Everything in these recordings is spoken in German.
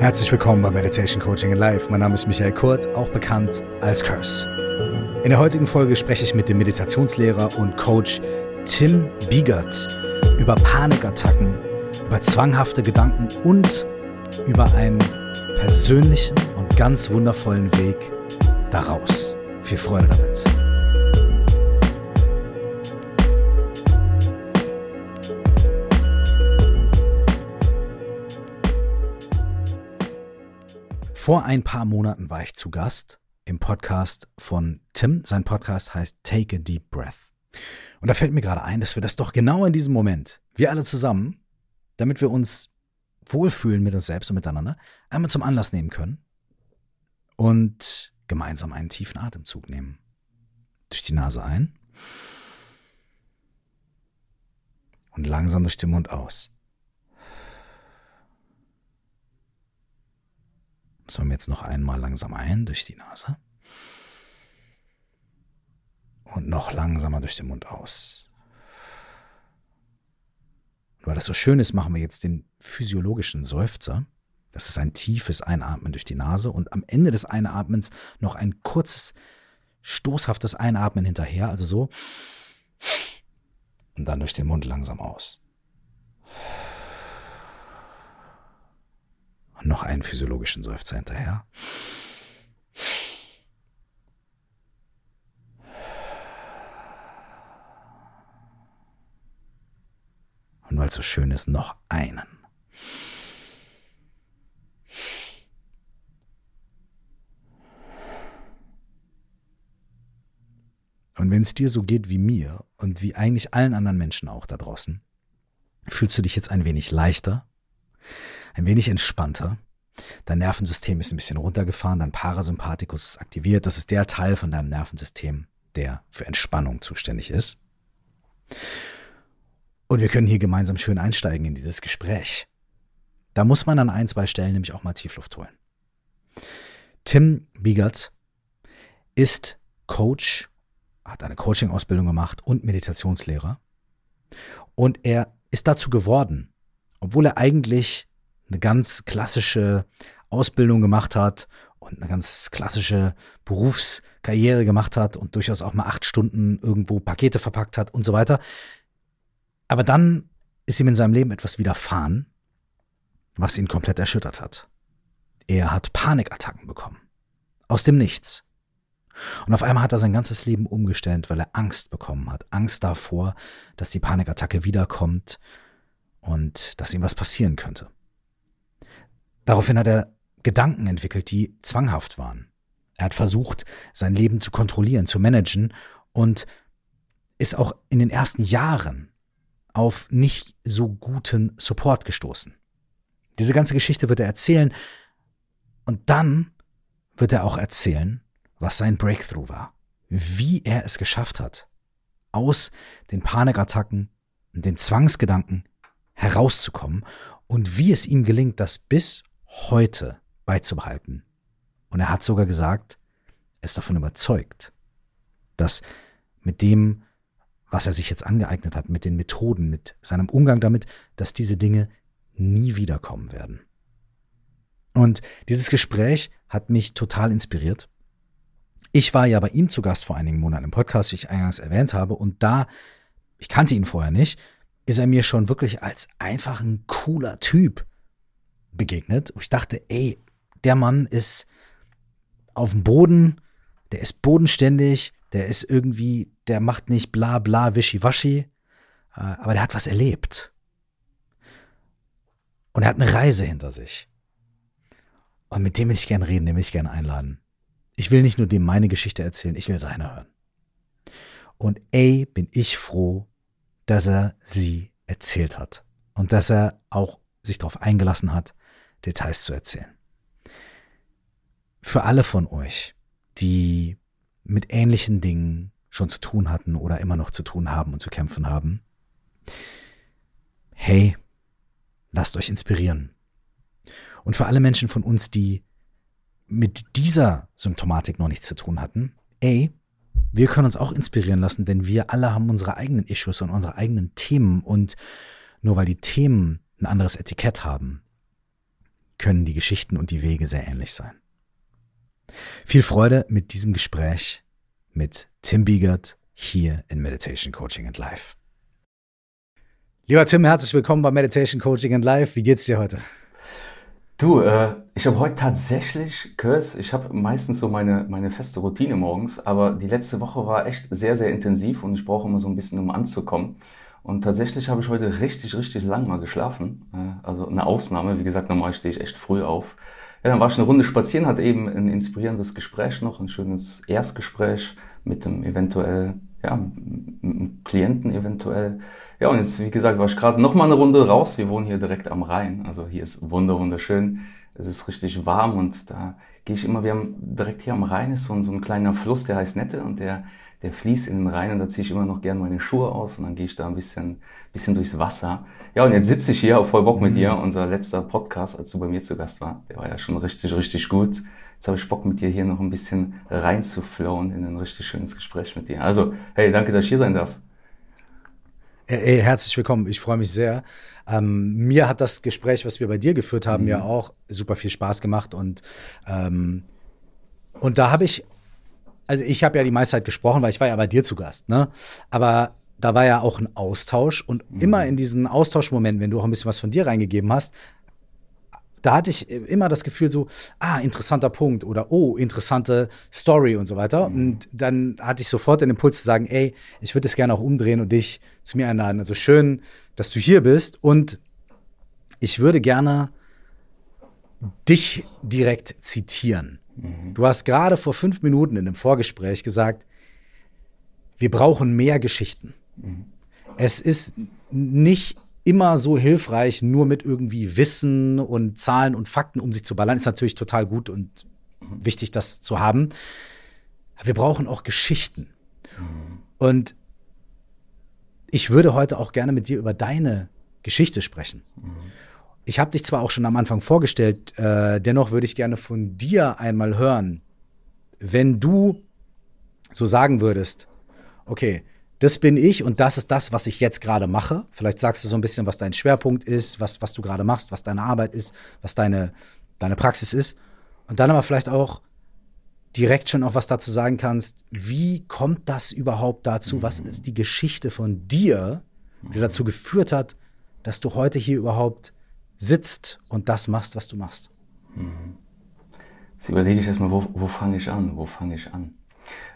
Herzlich willkommen bei Meditation Coaching in Life. Mein Name ist Michael Kurt, auch bekannt als Curse. In der heutigen Folge spreche ich mit dem Meditationslehrer und Coach Tim Biegert über Panikattacken, über zwanghafte Gedanken und über einen persönlichen und ganz wundervollen Weg daraus. Viel Freude damit. Vor ein paar Monaten war ich zu Gast im Podcast von Tim. Sein Podcast heißt Take a Deep Breath. Und da fällt mir gerade ein, dass wir das doch genau in diesem Moment, wir alle zusammen, damit wir uns wohlfühlen mit uns selbst und miteinander, einmal zum Anlass nehmen können und gemeinsam einen tiefen Atemzug nehmen. Durch die Nase ein und langsam durch den Mund aus. Atmen jetzt noch einmal langsam ein durch die Nase. Und noch langsamer durch den Mund aus. Und weil das so schön ist, machen wir jetzt den physiologischen Seufzer. Das ist ein tiefes Einatmen durch die Nase und am Ende des Einatmens noch ein kurzes, stoßhaftes Einatmen hinterher, also so. Und dann durch den Mund langsam aus. Und noch einen physiologischen Seufzer hinterher. Und weil es so schön ist, noch einen. Und wenn es dir so geht wie mir und wie eigentlich allen anderen Menschen auch da draußen, fühlst du dich jetzt ein wenig leichter, ein wenig entspannter. Dein Nervensystem ist ein bisschen runtergefahren, dein Parasympathikus ist aktiviert. Das ist der Teil von deinem Nervensystem, der für Entspannung zuständig ist. Und wir können hier gemeinsam schön einsteigen in dieses Gespräch. Da muss man an ein, zwei Stellen nämlich auch mal Tiefluft holen. Tim Biegert ist Coach, hat eine Coaching-Ausbildung gemacht und Meditationslehrer. Und er ist dazu geworden, obwohl er eigentlich eine ganz klassische Ausbildung gemacht hat und eine ganz klassische Berufskarriere gemacht hat und durchaus auch mal acht Stunden irgendwo Pakete verpackt hat und so weiter. Aber dann ist ihm in seinem Leben etwas widerfahren, was ihn komplett erschüttert hat. Er hat Panikattacken bekommen. Aus dem Nichts. Und auf einmal hat er sein ganzes Leben umgestellt, weil er Angst bekommen hat. Angst davor, dass die Panikattacke wiederkommt und dass ihm was passieren könnte. Daraufhin hat er Gedanken entwickelt, die zwanghaft waren. Er hat versucht, sein Leben zu kontrollieren, zu managen und ist auch in den ersten Jahren auf nicht so guten Support gestoßen. Diese ganze Geschichte wird er erzählen und dann wird er auch erzählen, was sein Breakthrough war, wie er es geschafft hat, aus den Panikattacken und den Zwangsgedanken herauszukommen und wie es ihm gelingt, das bis heute beizubehalten. Und er hat sogar gesagt, er ist davon überzeugt, dass mit dem, was er sich jetzt angeeignet hat, mit den Methoden, mit seinem Umgang damit, dass diese Dinge nie wiederkommen werden. Und dieses Gespräch hat mich total inspiriert. Ich war ja bei ihm zu Gast vor einigen Monaten im Podcast, wie ich eingangs erwähnt habe, und da, ich kannte ihn vorher nicht, ist er mir schon wirklich als einfach ein cooler Typ begegnet, wo ich dachte, ey, der Mann ist auf dem Boden, der ist bodenständig, der ist irgendwie, der macht nicht bla bla wischiwaschi, äh, aber der hat was erlebt. Und er hat eine Reise hinter sich. Und mit dem will ich gerne reden, den will ich gerne einladen. Ich will nicht nur dem meine Geschichte erzählen, ich will seine hören. Und ey, bin ich froh, dass er sie erzählt hat. Und dass er auch sich darauf eingelassen hat, Details zu erzählen. Für alle von euch, die mit ähnlichen Dingen schon zu tun hatten oder immer noch zu tun haben und zu kämpfen haben, hey, lasst euch inspirieren. Und für alle Menschen von uns, die mit dieser Symptomatik noch nichts zu tun hatten, ey, wir können uns auch inspirieren lassen, denn wir alle haben unsere eigenen Issues und unsere eigenen Themen und nur weil die Themen ein anderes Etikett haben, können die Geschichten und die Wege sehr ähnlich sein. Viel Freude mit diesem Gespräch mit Tim Biegert hier in Meditation Coaching and Life. Lieber Tim, herzlich willkommen bei Meditation Coaching and Life. Wie geht's dir heute? Du, äh, ich habe heute tatsächlich, Kurs, ich habe meistens so meine, meine feste Routine morgens, aber die letzte Woche war echt sehr, sehr intensiv und ich brauche immer so ein bisschen, um anzukommen. Und tatsächlich habe ich heute richtig, richtig lang mal geschlafen. Also eine Ausnahme. Wie gesagt, normal stehe ich echt früh auf. Ja, dann war ich eine Runde spazieren, hatte eben ein inspirierendes Gespräch noch, ein schönes Erstgespräch mit dem eventuell, ja, einem Klienten eventuell. Ja, und jetzt, wie gesagt, war ich gerade noch mal eine Runde raus. Wir wohnen hier direkt am Rhein. Also hier ist wunderschön. Es ist richtig warm und da gehe ich immer, wir haben direkt hier am Rhein ist so ein, so ein kleiner Fluss, der heißt Nette und der der fließt in den Rhein und da ziehe ich immer noch gerne meine Schuhe aus und dann gehe ich da ein bisschen, bisschen durchs Wasser. Ja, und jetzt sitze ich hier auf voll Bock mit mhm. dir. Unser letzter Podcast, als du bei mir zu Gast war, der war ja schon richtig, richtig gut. Jetzt habe ich Bock mit dir hier noch ein bisschen reinzuflowen in ein richtig schönes Gespräch mit dir. Also, hey, danke, dass ich hier sein darf. Hey, herzlich willkommen. Ich freue mich sehr. Ähm, mir hat das Gespräch, was wir bei dir geführt haben, mhm. ja auch super viel Spaß gemacht und ähm, und da habe ich also ich habe ja die meiste Zeit gesprochen, weil ich war ja bei dir zu Gast, ne? Aber da war ja auch ein Austausch und mhm. immer in diesen Austauschmomenten, wenn du auch ein bisschen was von dir reingegeben hast, da hatte ich immer das Gefühl so, ah, interessanter Punkt oder oh, interessante Story und so weiter. Mhm. Und dann hatte ich sofort den Impuls zu sagen, ey, ich würde es gerne auch umdrehen und dich zu mir einladen. Also schön, dass du hier bist und ich würde gerne dich direkt zitieren. Mhm. Du hast gerade vor fünf Minuten in einem Vorgespräch gesagt, wir brauchen mehr Geschichten. Mhm. Es ist nicht immer so hilfreich, nur mit irgendwie Wissen und Zahlen und Fakten um sich zu ballern. Ist natürlich total gut und mhm. wichtig, das zu haben. wir brauchen auch Geschichten. Mhm. Und ich würde heute auch gerne mit dir über deine Geschichte sprechen. Mhm. Ich habe dich zwar auch schon am Anfang vorgestellt, äh, dennoch würde ich gerne von dir einmal hören, wenn du so sagen würdest, okay, das bin ich und das ist das, was ich jetzt gerade mache. Vielleicht sagst du so ein bisschen, was dein Schwerpunkt ist, was, was du gerade machst, was deine Arbeit ist, was deine, deine Praxis ist. Und dann aber vielleicht auch direkt schon auch was dazu sagen kannst, wie kommt das überhaupt dazu? Was ist die Geschichte von dir, die dazu geführt hat, dass du heute hier überhaupt sitzt und das machst, was du machst. Mhm. Jetzt überlege ich erstmal, wo, wo fange ich an? Wo fange ich an?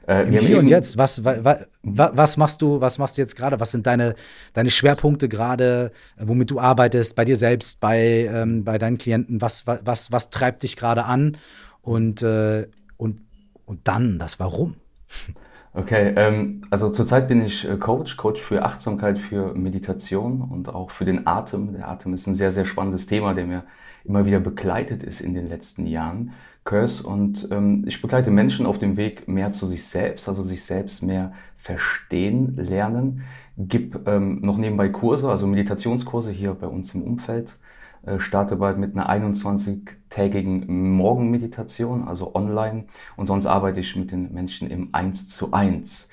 Äh, Im Hier und Jetzt, was, wa, wa, was machst du, was machst du jetzt gerade? Was sind deine, deine Schwerpunkte gerade, womit du arbeitest, bei dir selbst, bei, ähm, bei deinen Klienten? Was, was, was treibt dich gerade an? Und, äh, und, und dann das Warum? Okay, ähm, also zurzeit bin ich äh, Coach, Coach für Achtsamkeit, für Meditation und auch für den Atem. Der Atem ist ein sehr, sehr spannendes Thema, der mir immer wieder begleitet ist in den letzten Jahren. Kurs und ähm, ich begleite Menschen auf dem Weg mehr zu sich selbst, also sich selbst mehr verstehen, lernen. Gib ähm, noch nebenbei Kurse, also Meditationskurse hier bei uns im Umfeld starte bald mit einer 21-tägigen Morgenmeditation, also online. Und sonst arbeite ich mit den Menschen im 1 zu 1.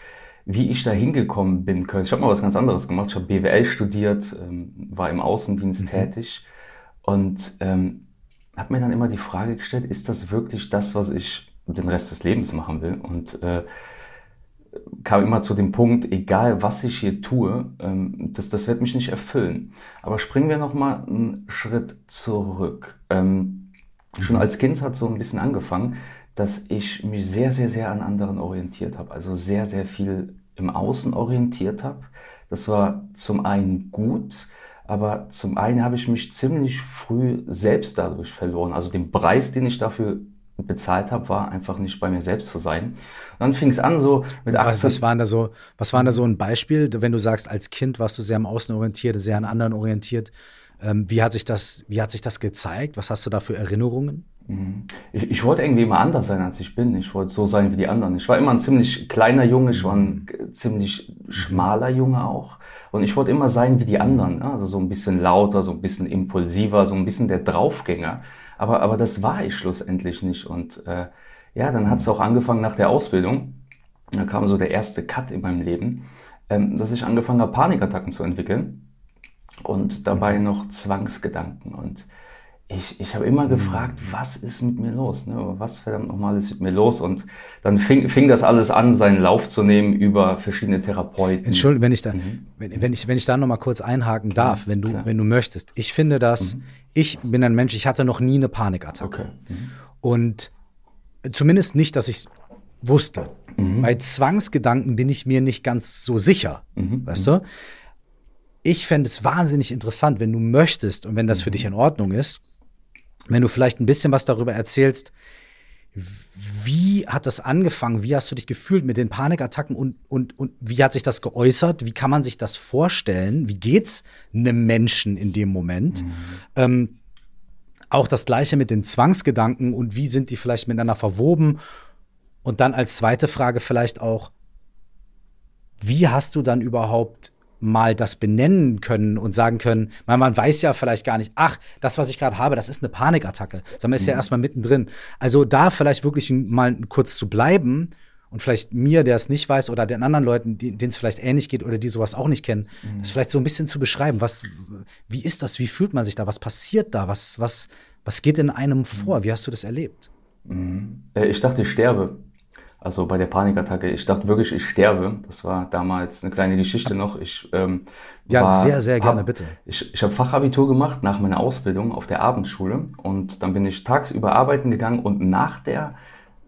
Wie ich da hingekommen bin, ich habe mal was ganz anderes gemacht. Ich habe BWL studiert, ähm, war im Außendienst mhm. tätig und ähm, habe mir dann immer die Frage gestellt, ist das wirklich das, was ich den Rest des Lebens machen will? Und äh, kam immer zu dem Punkt, egal was ich hier tue, ähm, das, das wird mich nicht erfüllen. Aber springen wir nochmal einen Schritt zurück. Ähm, schon als Kind hat so ein bisschen angefangen, dass ich mich sehr, sehr, sehr an anderen orientiert habe. Also sehr, sehr viel im Außen orientiert habe. Das war zum einen gut, aber zum einen habe ich mich ziemlich früh selbst dadurch verloren. Also den Preis, den ich dafür bezahlt habe, war einfach nicht bei mir selbst zu sein. Und dann fing es an so mit 18. Was waren da so, was waren da so ein Beispiel, wenn du sagst, als Kind warst du sehr am Außen orientiert, sehr an anderen orientiert. Ähm, wie hat sich das, wie hat sich das gezeigt? Was hast du da für Erinnerungen? Mhm. Ich, ich, wollte irgendwie immer anders sein, als ich bin. Ich wollte so sein wie die anderen. Ich war immer ein ziemlich kleiner Junge, ich war ein ziemlich schmaler Junge auch. Und ich wollte immer sein wie die anderen. Also so ein bisschen lauter, so ein bisschen impulsiver, so ein bisschen der Draufgänger. Aber, aber das war ich schlussendlich nicht. Und äh, ja, dann hat es auch angefangen nach der Ausbildung. Da kam so der erste Cut in meinem Leben, ähm, dass ich angefangen habe, Panikattacken zu entwickeln und dabei mhm. noch Zwangsgedanken. Und ich, ich habe immer gefragt, was ist mit mir los? Ne? Was verdammt nochmal ist mit mir los? Und dann fing, fing das alles an, seinen Lauf zu nehmen über verschiedene Therapeuten. Entschuldigung, wenn ich da, mhm. wenn, wenn, ich, wenn ich da nochmal kurz einhaken darf, wenn du, wenn du möchtest. Ich finde das, mhm. ich bin ein Mensch, ich hatte noch nie eine Panikattacke. Okay. Mhm. Und zumindest nicht, dass ich es wusste. Mhm. Bei Zwangsgedanken bin ich mir nicht ganz so sicher, mhm. weißt du? Ich fände es wahnsinnig interessant, wenn du möchtest und wenn das für mhm. dich in Ordnung ist, wenn du vielleicht ein bisschen was darüber erzählst, wie hat das angefangen? Wie hast du dich gefühlt mit den Panikattacken und, und, und wie hat sich das geäußert? Wie kann man sich das vorstellen? Wie geht's einem Menschen in dem Moment? Mhm. Ähm, auch das Gleiche mit den Zwangsgedanken und wie sind die vielleicht miteinander verwoben? Und dann als zweite Frage vielleicht auch, wie hast du dann überhaupt mal das benennen können und sagen können, weil man weiß ja vielleicht gar nicht, ach, das, was ich gerade habe, das ist eine Panikattacke, sondern ist ja mhm. erstmal mittendrin. Also da vielleicht wirklich mal kurz zu bleiben und vielleicht mir, der es nicht weiß, oder den anderen Leuten, denen es vielleicht ähnlich geht oder die sowas auch nicht kennen, mhm. das vielleicht so ein bisschen zu beschreiben. Was, wie ist das? Wie fühlt man sich da? Was passiert da? Was, was, was geht in einem mhm. vor? Wie hast du das erlebt? Mhm. Äh, ich dachte, ich sterbe. Also bei der Panikattacke, ich dachte wirklich, ich sterbe. Das war damals eine kleine Geschichte noch. Ich, ähm, ja, war, sehr, sehr gerne, hab, bitte. Ich, ich habe Fachabitur gemacht nach meiner Ausbildung auf der Abendschule und dann bin ich tagsüber arbeiten gegangen und nach der,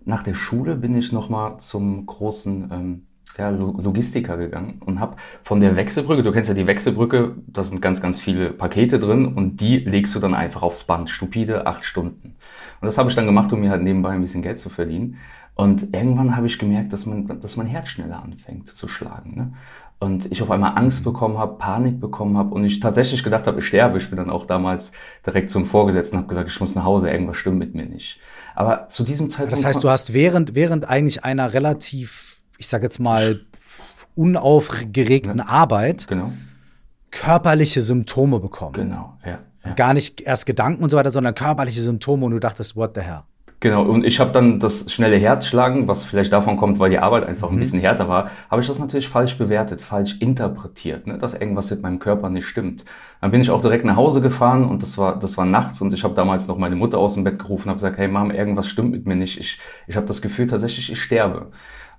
nach der Schule bin ich nochmal zum großen ähm, ja, Logistiker gegangen und habe von der Wechselbrücke, du kennst ja die Wechselbrücke, da sind ganz, ganz viele Pakete drin und die legst du dann einfach aufs Band, stupide acht Stunden. Und das habe ich dann gemacht, um mir halt nebenbei ein bisschen Geld zu verdienen. Und irgendwann habe ich gemerkt, dass, man, dass mein Herz schneller anfängt zu schlagen. Ne? Und ich auf einmal Angst bekommen habe, Panik bekommen habe und ich tatsächlich gedacht habe, ich sterbe. Ich bin dann auch damals direkt zum Vorgesetzten und habe gesagt, ich muss nach Hause, irgendwas stimmt mit mir nicht. Aber zu diesem Zeitpunkt. Das heißt, du hast während, während eigentlich einer relativ, ich sage jetzt mal, unaufgeregten ja, Arbeit genau. körperliche Symptome bekommen. Genau, ja, ja. Gar nicht erst Gedanken und so weiter, sondern körperliche Symptome und du dachtest, what the hell? Genau, und ich habe dann das schnelle Herzschlagen, was vielleicht davon kommt, weil die Arbeit einfach ein mhm. bisschen härter war, habe ich das natürlich falsch bewertet, falsch interpretiert, ne, dass irgendwas mit meinem Körper nicht stimmt. Dann bin ich auch direkt nach Hause gefahren und das war das war nachts und ich habe damals noch meine Mutter aus dem Bett gerufen, habe gesagt, hey Mom, irgendwas stimmt mit mir nicht. Ich ich habe das Gefühl tatsächlich, ich sterbe.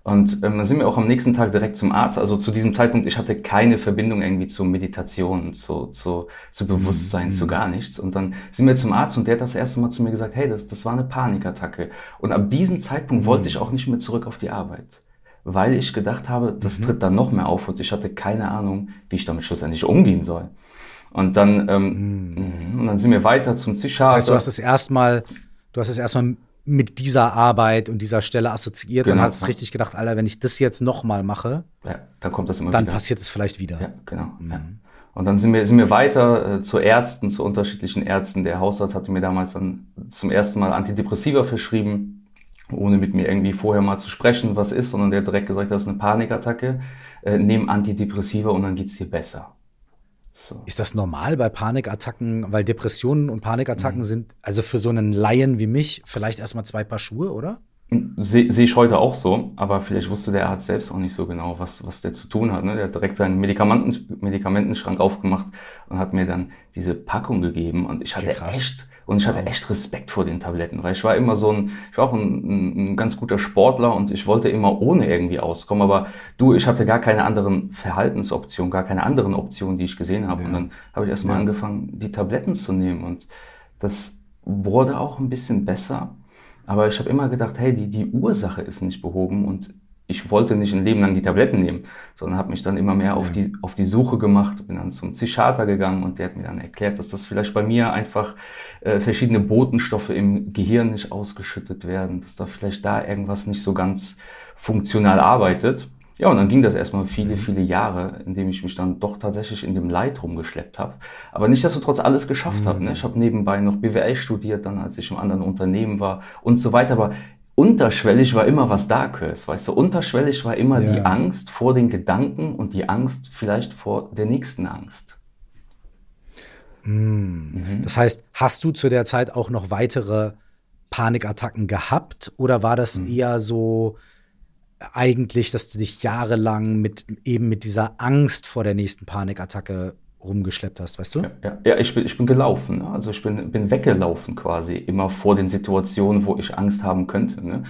Und ähm, dann sind wir auch am nächsten Tag direkt zum Arzt. Also zu diesem Zeitpunkt, ich hatte keine Verbindung irgendwie zur Meditation, zu, zu, zu Bewusstsein, mhm. zu gar nichts. Und dann sind wir zum Arzt und der hat das erste Mal zu mir gesagt, hey, das, das war eine Panikattacke. Und ab diesem Zeitpunkt mhm. wollte ich auch nicht mehr zurück auf die Arbeit. Weil ich gedacht habe, das mhm. tritt dann noch mehr auf und ich hatte keine Ahnung, wie ich damit schlussendlich umgehen soll. Und dann, ähm, mhm. und dann sind wir weiter zum Psychiater. Das heißt, du hast es erstmal, du hast es erstmal mit dieser Arbeit und dieser Stelle assoziiert genau. und hast richtig gedacht, Alter, wenn ich das jetzt nochmal mache, ja, dann kommt das immer dann wieder. passiert es vielleicht wieder. Ja, genau. Mhm. Ja. Und dann sind wir, sind wir weiter äh, zu Ärzten, zu unterschiedlichen Ärzten. Der Hausarzt hatte mir damals dann zum ersten Mal Antidepressiva verschrieben, ohne mit mir irgendwie vorher mal zu sprechen, was ist, sondern der hat direkt gesagt, das ist eine Panikattacke. Äh, nimm Antidepressiva und dann geht's dir besser. So. Ist das normal bei Panikattacken? Weil Depressionen und Panikattacken mhm. sind, also für so einen Laien wie mich, vielleicht erstmal zwei Paar Schuhe, oder? Sehe seh ich heute auch so, aber vielleicht wusste der Arzt selbst auch nicht so genau, was, was der zu tun hat. Ne? Der hat direkt seinen Medikamenten, Medikamentenschrank aufgemacht und hat mir dann diese Packung gegeben und ich hatte okay, echt und ich hatte echt Respekt vor den Tabletten, weil ich war immer so ein, ich war auch ein, ein, ganz guter Sportler und ich wollte immer ohne irgendwie auskommen. Aber du, ich hatte gar keine anderen Verhaltensoptionen, gar keine anderen Optionen, die ich gesehen habe. Ja. Und dann habe ich erstmal ja. angefangen, die Tabletten zu nehmen. Und das wurde auch ein bisschen besser. Aber ich habe immer gedacht, hey, die, die Ursache ist nicht behoben und ich wollte nicht ein Leben lang die Tabletten nehmen, sondern habe mich dann immer mehr auf, die, auf die Suche gemacht, bin dann zum Psychiater gegangen und der hat mir dann erklärt, dass das vielleicht bei mir einfach äh, verschiedene Botenstoffe im Gehirn nicht ausgeschüttet werden, dass da vielleicht da irgendwas nicht so ganz funktional arbeitet. Ja, und dann ging das erstmal viele, mhm. viele Jahre, in dem ich mich dann doch tatsächlich in dem Leid rumgeschleppt habe. Aber nicht, dass du trotz alles geschafft mhm. habe. Ne? Ich habe nebenbei noch BWL studiert, dann als ich im anderen Unternehmen war und so weiter. Aber unterschwellig war immer was da, Kurs, weißt du, unterschwellig war immer ja. die Angst vor den Gedanken und die Angst vielleicht vor der nächsten Angst. Mhm. Das heißt, hast du zu der Zeit auch noch weitere Panikattacken gehabt oder war das mhm. eher so eigentlich, dass du dich jahrelang mit eben mit dieser Angst vor der nächsten Panikattacke rumgeschleppt hast, weißt du? Ja, ja, ja ich, bin, ich bin gelaufen. Ne? Also ich bin, bin weggelaufen quasi, immer vor den Situationen, wo ich Angst haben könnte. Ne?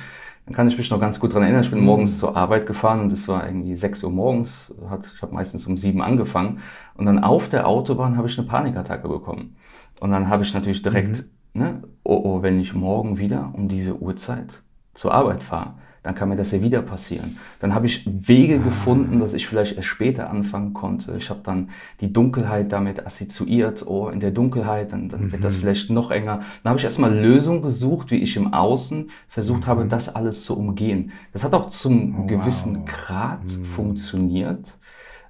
Dann kann ich mich noch ganz gut dran erinnern. Ich bin mhm. morgens zur Arbeit gefahren und es war irgendwie 6 Uhr morgens. Hat, ich habe meistens um 7 angefangen. Und dann auf der Autobahn habe ich eine Panikattacke bekommen. Und dann habe ich natürlich direkt, mhm. ne, oh, oh, wenn ich morgen wieder um diese Uhrzeit zur Arbeit fahre, dann kann mir das ja wieder passieren. Dann habe ich Wege gefunden, dass ich vielleicht erst später anfangen konnte. Ich habe dann die Dunkelheit damit assoziiert, oh, in der Dunkelheit, dann, dann wird das mhm. vielleicht noch enger. Dann habe ich erstmal Lösungen gesucht, wie ich im Außen versucht mhm. habe, das alles zu umgehen. Das hat auch zum oh, gewissen wow. Grad mhm. funktioniert.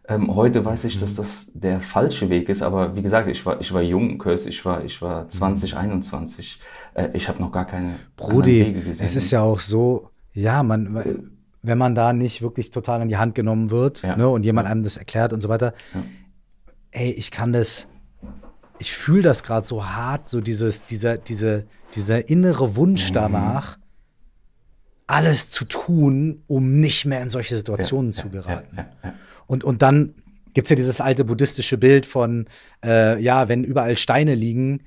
Ähm, heute weiß ich, dass mhm. das der falsche Weg ist, aber wie gesagt, ich war, ich war jung, Kurs, ich war, ich war 20, 21. Mhm. Äh, ich habe noch gar keine Brudi, Wege gesehen. Es ist ja auch so, ja, man, wenn man da nicht wirklich total an die Hand genommen wird ja. ne, und jemand einem das erklärt und so weiter, ja. ey, ich kann das, ich fühle das gerade so hart, so dieses, dieser, diese, dieser innere Wunsch mhm. danach, alles zu tun, um nicht mehr in solche Situationen ja, zu geraten. Und, und dann gibt es ja dieses alte buddhistische Bild von, äh, ja, wenn überall Steine liegen,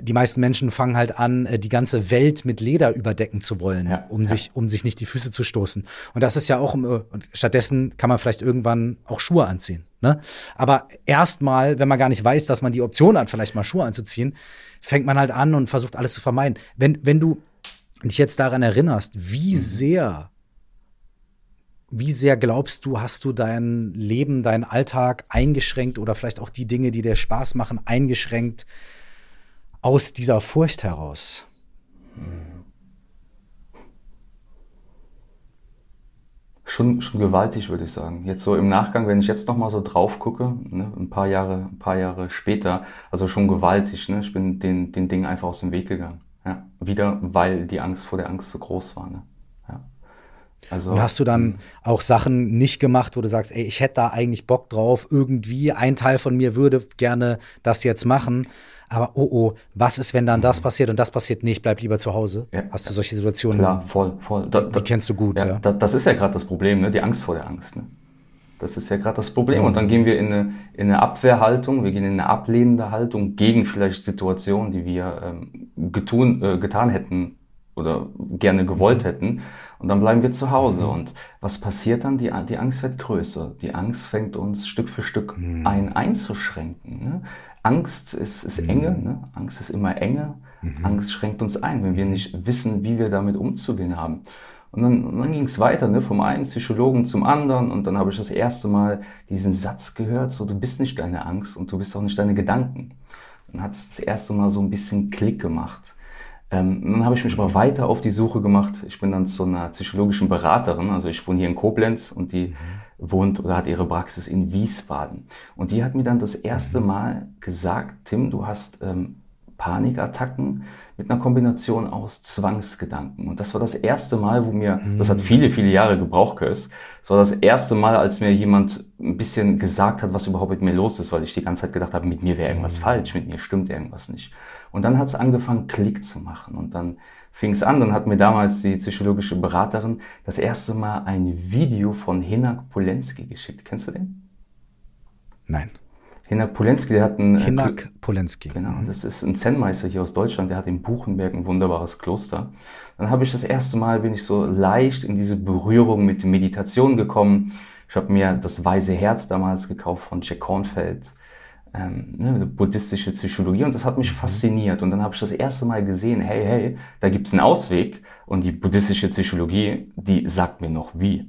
die meisten Menschen fangen halt an, äh, die ganze Welt mit Leder überdecken zu wollen, ja, um, ja. Sich, um sich nicht die Füße zu stoßen. Und das ist ja auch, äh, stattdessen kann man vielleicht irgendwann auch Schuhe anziehen. Ne? Aber erstmal, wenn man gar nicht weiß, dass man die Option hat, vielleicht mal Schuhe anzuziehen, fängt man halt an und versucht alles zu vermeiden. Wenn, wenn du dich jetzt daran erinnerst, wie mhm. sehr, wie sehr glaubst du, hast du dein Leben, deinen Alltag eingeschränkt oder vielleicht auch die Dinge, die dir Spaß machen, eingeschränkt? Aus dieser Furcht heraus? Schon, schon gewaltig, würde ich sagen. Jetzt so im Nachgang, wenn ich jetzt noch mal so drauf gucke, ne, ein paar Jahre, ein paar Jahre später, also schon gewaltig. Ne? Ich bin den, den Dingen einfach aus dem Weg gegangen. Ja? Wieder, weil die Angst vor der Angst so groß war. Ne? Ja. Also, und hast du dann hm. auch Sachen nicht gemacht, wo du sagst, ey, ich hätte da eigentlich Bock drauf, irgendwie, ein Teil von mir würde gerne das jetzt machen, aber oh oh, was ist, wenn dann das passiert und das passiert nicht, bleib lieber zu Hause? Ja. Hast du solche Situationen? Klar, voll, voll. Da, die, die, kennst du gut, ja. ja. Da, das ist ja gerade das Problem, ne? die Angst vor der Angst. Ne? Das ist ja gerade das Problem. Und dann gehen wir in eine, in eine Abwehrhaltung, wir gehen in eine ablehnende Haltung gegen vielleicht Situationen, die wir ähm, getun, äh, getan hätten oder gerne gewollt mhm. hätten. Und dann bleiben wir zu Hause. Mhm. Und was passiert dann? Die, die Angst wird größer. Die Angst fängt uns Stück für Stück mhm. ein einzuschränken. Ne? Angst ist, ist mhm. Enge, ne? Angst ist immer Enge. Mhm. Angst schränkt uns ein, wenn wir nicht wissen, wie wir damit umzugehen haben. Und dann, dann ging es weiter, ne? vom einen Psychologen zum anderen. Und dann habe ich das erste Mal diesen Satz gehört, so du bist nicht deine Angst und du bist auch nicht deine Gedanken. Dann hat es das erste Mal so ein bisschen Klick gemacht. Ähm, dann habe ich mich aber weiter auf die Suche gemacht. Ich bin dann zu einer psychologischen Beraterin. Also ich wohne hier in Koblenz und die mhm wohnt oder hat ihre Praxis in Wiesbaden. Und die hat mir dann das erste mhm. Mal gesagt, Tim, du hast ähm, Panikattacken mit einer Kombination aus Zwangsgedanken. Und das war das erste Mal, wo mir, das hat mhm. viele, viele Jahre gebraucht, Kös. Das war das erste Mal, als mir jemand ein bisschen gesagt hat, was überhaupt mit mir los ist, weil ich die ganze Zeit gedacht habe, mit mir wäre irgendwas mhm. falsch, mit mir stimmt irgendwas nicht. Und dann hat es angefangen, Klick zu machen. Und dann fing es an, dann hat mir damals die psychologische Beraterin das erste Mal ein Video von Hinak Polenski geschickt. Kennst du den? Nein. Hinak Polenski, der hat ein... Äh, Hinak Polenski. Genau, mhm. das ist ein Zen-Meister hier aus Deutschland, der hat in Buchenberg ein wunderbares Kloster. Dann habe ich das erste Mal, bin ich so leicht in diese Berührung mit Meditation gekommen. Ich habe mir das Weise Herz damals gekauft von Jack Kornfeld ähm, ne, buddhistische Psychologie und das hat mich mhm. fasziniert. Und dann habe ich das erste Mal gesehen, hey, hey, da gibt's einen Ausweg und die buddhistische Psychologie, die sagt mir noch wie.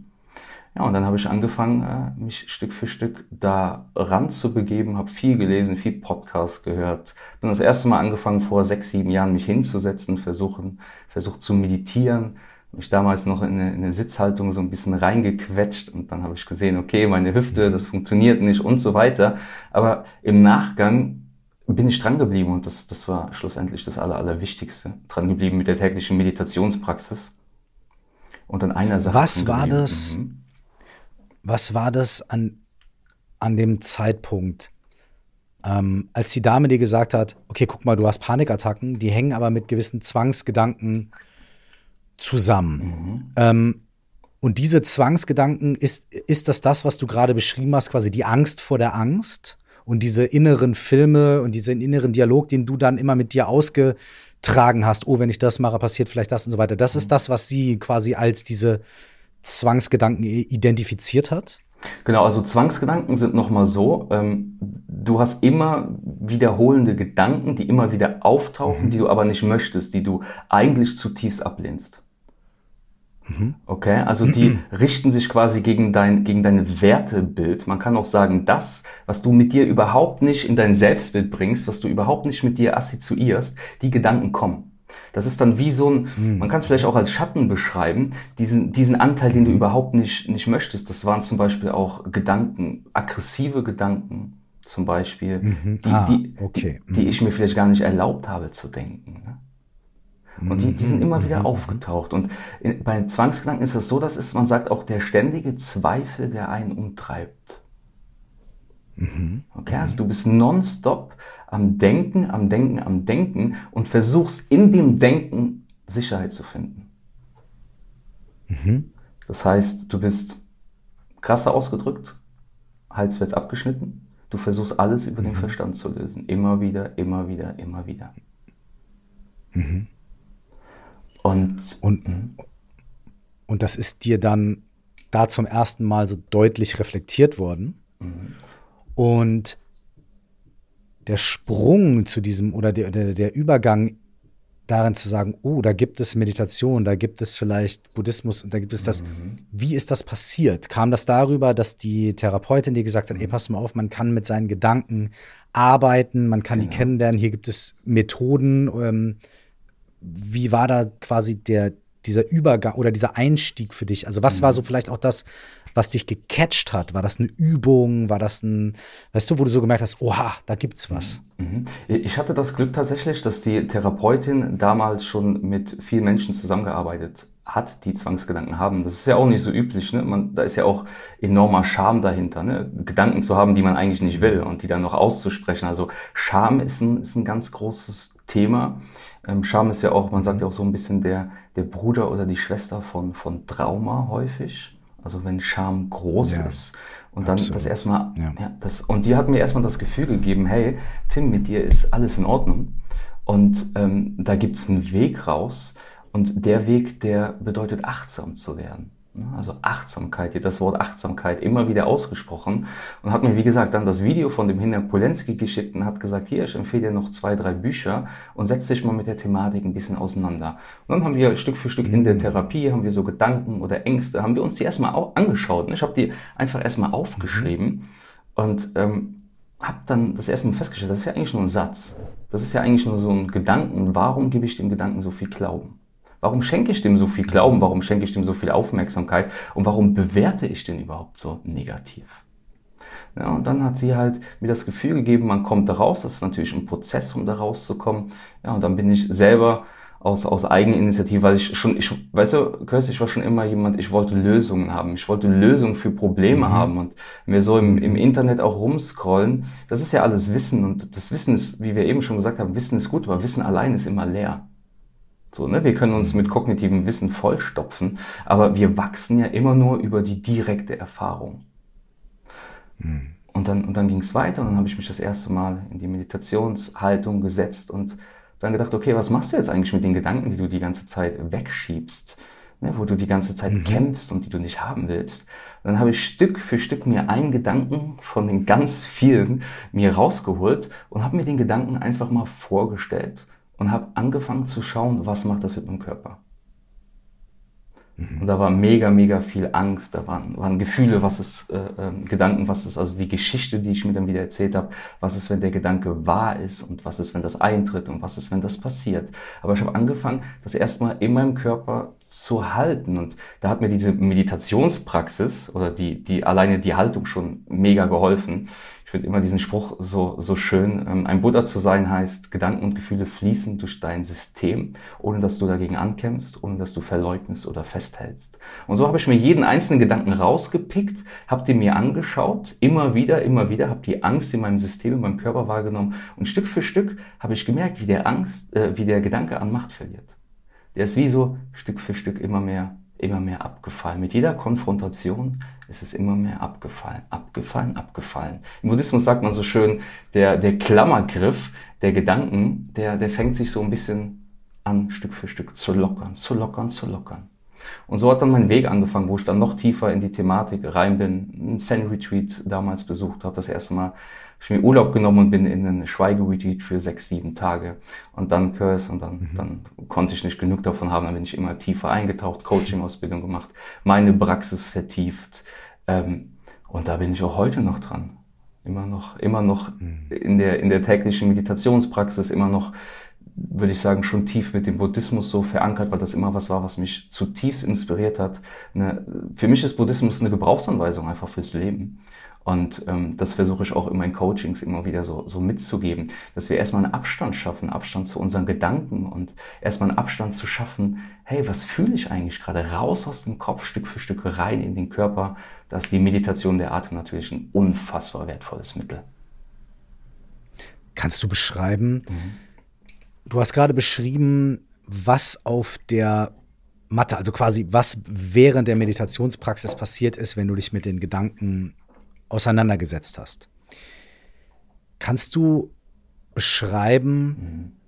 Ja, und dann habe ich angefangen, äh, mich Stück für Stück da ranzubegeben, habe viel gelesen, viel Podcast gehört. Bin das erste Mal angefangen, vor sechs, sieben Jahren mich hinzusetzen, versuchen, versucht zu meditieren mich damals noch in eine, in eine, Sitzhaltung so ein bisschen reingequetscht und dann habe ich gesehen, okay, meine Hüfte, das funktioniert nicht und so weiter. Aber im Nachgang bin ich dran geblieben und das, das war schlussendlich das Aller, Allerwichtigste. Dran geblieben mit der täglichen Meditationspraxis. Und an einer Sache. Was war das? Mhm. Was war das an, an dem Zeitpunkt, ähm, als die Dame dir gesagt hat, okay, guck mal, du hast Panikattacken, die hängen aber mit gewissen Zwangsgedanken zusammen. Mhm. Ähm, und diese Zwangsgedanken, ist, ist das das, was du gerade beschrieben hast, quasi die Angst vor der Angst? und diese inneren Filme und diesen inneren Dialog, den du dann immer mit dir ausgetragen hast, oh, wenn ich das mache, passiert vielleicht das und so weiter. Das ist das, was sie quasi als diese Zwangsgedanken identifiziert hat? Genau, also Zwangsgedanken sind nochmal so, ähm, du hast immer wiederholende Gedanken, die immer wieder auftauchen, mhm. die du aber nicht möchtest, die du eigentlich zutiefst ablehnst. Mhm. Okay, also die richten sich quasi gegen dein, gegen dein Wertebild. Man kann auch sagen, das, was du mit dir überhaupt nicht in dein Selbstbild bringst, was du überhaupt nicht mit dir assoziierst, die Gedanken kommen. Das ist dann wie so ein, mhm. man kann es vielleicht auch als Schatten beschreiben, diesen, diesen Anteil, den du überhaupt nicht, nicht möchtest. Das waren zum Beispiel auch Gedanken, aggressive Gedanken zum Beispiel, mhm. die, ah, die, okay. mhm. die ich mir vielleicht gar nicht erlaubt habe zu denken. Und die, die sind immer wieder mhm. aufgetaucht. Und in, bei Zwangsgedanken ist es so, dass es, man sagt, auch der ständige Zweifel, der einen umtreibt. Mhm. Okay, also du bist nonstop am Denken, am Denken, am Denken und versuchst in dem Denken Sicherheit zu finden. Mhm. Das heißt, du bist krasser ausgedrückt, Hals wird abgeschnitten, du versuchst alles über mhm. den Verstand zu lösen. Immer wieder, immer wieder, immer wieder. Mhm. Und, und, mhm. und das ist dir dann da zum ersten Mal so deutlich reflektiert worden. Mhm. Und der Sprung zu diesem oder der, der, der Übergang darin zu sagen, oh, da gibt es Meditation, da gibt es vielleicht Buddhismus und da gibt es das. Mhm. Wie ist das passiert? Kam das darüber, dass die Therapeutin dir gesagt hat, mhm. ey, pass mal auf, man kann mit seinen Gedanken arbeiten, man kann genau. die kennenlernen, hier gibt es Methoden. Ähm, wie war da quasi der, dieser Übergang oder dieser Einstieg für dich? Also was mhm. war so vielleicht auch das, was dich gecatcht hat? War das eine Übung? War das ein, weißt du, wo du so gemerkt hast, oha, da gibt's was? Mhm. Ich hatte das Glück tatsächlich, dass die Therapeutin damals schon mit vielen Menschen zusammengearbeitet hat, die Zwangsgedanken haben. Das ist ja auch nicht so üblich. Ne? Man, da ist ja auch enormer Scham dahinter, ne? Gedanken zu haben, die man eigentlich nicht will und die dann noch auszusprechen. Also Scham ist ein, ist ein ganz großes Thema. Ähm, Scham ist ja auch, man sagt ja auch so ein bisschen der, der Bruder oder die Schwester von, von Trauma häufig. Also wenn Scham groß ja, ist. Und dann absolut. das erstmal, ja. ja. das, und die hat mir erstmal das Gefühl gegeben, hey, Tim, mit dir ist alles in Ordnung. Und ähm, da gibt's einen Weg raus. Und der Weg, der bedeutet achtsam zu werden. Ne? Also Achtsamkeit, hier das Wort Achtsamkeit immer wieder ausgesprochen und hat mir, wie gesagt, dann das Video von dem Hinder Polenski geschickt und hat gesagt, hier, ich empfehle dir noch zwei, drei Bücher und setz dich mal mit der Thematik ein bisschen auseinander. Und dann haben wir Stück für Stück in der. Therapie, haben wir so Gedanken oder Ängste, haben wir uns die erstmal auch angeschaut. Ich habe die einfach erstmal aufgeschrieben und ähm, habe dann das erste Mal festgestellt, das ist ja eigentlich nur ein Satz. Das ist ja eigentlich nur so ein Gedanken. Warum gebe ich dem Gedanken so viel Glauben? Warum schenke ich dem so viel Glauben? Warum schenke ich dem so viel Aufmerksamkeit? Und warum bewerte ich den überhaupt so negativ? Ja, und dann hat sie halt mir das Gefühl gegeben, man kommt da raus. Das ist natürlich ein Prozess, um da rauszukommen. Ja, und dann bin ich selber aus, aus Eigeninitiative, weil ich schon, ich, weißt du, Kirsten, ich war schon immer jemand, ich wollte Lösungen haben. Ich wollte Lösungen für Probleme mhm. haben. Und wenn wir so im, im Internet auch rumscrollen, das ist ja alles Wissen. Und das Wissen ist, wie wir eben schon gesagt haben, Wissen ist gut, aber Wissen allein ist immer leer. So, ne? Wir können uns mit kognitivem Wissen vollstopfen, aber wir wachsen ja immer nur über die direkte Erfahrung. Mhm. Und dann, und dann ging es weiter und dann habe ich mich das erste Mal in die Meditationshaltung gesetzt und dann gedacht, okay, was machst du jetzt eigentlich mit den Gedanken, die du die ganze Zeit wegschiebst, ne, wo du die ganze Zeit mhm. kämpfst und die du nicht haben willst. Und dann habe ich Stück für Stück mir einen Gedanken von den ganz vielen mir rausgeholt und habe mir den Gedanken einfach mal vorgestellt und habe angefangen zu schauen, was macht das mit meinem Körper. Mhm. Und da war mega, mega viel Angst, da waren, waren Gefühle, was ist, äh, äh, Gedanken, was ist also die Geschichte, die ich mir dann wieder erzählt habe, was ist, wenn der Gedanke wahr ist und was ist, wenn das eintritt und was ist, wenn das passiert. Aber ich habe angefangen, das erstmal in meinem Körper zu halten und da hat mir diese Meditationspraxis oder die, die alleine die Haltung schon mega geholfen finde immer diesen Spruch so, so schön. Ähm, ein Buddha zu sein heißt, Gedanken und Gefühle fließen durch dein System, ohne dass du dagegen ankämpfst, ohne dass du verleugnest oder festhältst. Und so habe ich mir jeden einzelnen Gedanken rausgepickt, habe den mir angeschaut, immer wieder, immer wieder, habe die Angst in meinem System, in meinem Körper wahrgenommen und Stück für Stück habe ich gemerkt, wie der Angst, äh, wie der Gedanke an Macht verliert. Der ist wie so Stück für Stück immer mehr immer mehr abgefallen. Mit jeder Konfrontation ist es immer mehr abgefallen, abgefallen, abgefallen. Im Buddhismus sagt man so schön, der, der Klammergriff der Gedanken, der, der fängt sich so ein bisschen an, Stück für Stück zu lockern, zu lockern, zu lockern. Und so hat dann mein Weg angefangen, wo ich dann noch tiefer in die Thematik rein bin, einen Zen-Retreat damals besucht habe, das erste Mal ich mir Urlaub genommen und bin in einen Schweigeretreat für sechs, sieben Tage. Und dann Kurs und dann, mhm. dann konnte ich nicht genug davon haben. Dann bin ich immer tiefer eingetaucht, Coaching-Ausbildung gemacht, meine Praxis vertieft. Ähm, und da bin ich auch heute noch dran. Immer noch, immer noch mhm. in der, in der täglichen Meditationspraxis, immer noch, würde ich sagen, schon tief mit dem Buddhismus so verankert, weil das immer was war, was mich zutiefst inspiriert hat. Eine, für mich ist Buddhismus eine Gebrauchsanweisung einfach fürs Leben. Und ähm, das versuche ich auch in meinen Coachings immer wieder so, so mitzugeben, dass wir erstmal einen Abstand schaffen, Abstand zu unseren Gedanken und erstmal einen Abstand zu schaffen, hey, was fühle ich eigentlich gerade? Raus aus dem Kopf, Stück für Stück rein in den Körper. Da ist die Meditation der Atem natürlich ein unfassbar wertvolles Mittel. Kannst du beschreiben, mhm. du hast gerade beschrieben, was auf der Matte, also quasi was während der Meditationspraxis passiert ist, wenn du dich mit den Gedanken auseinandergesetzt hast. Kannst du beschreiben,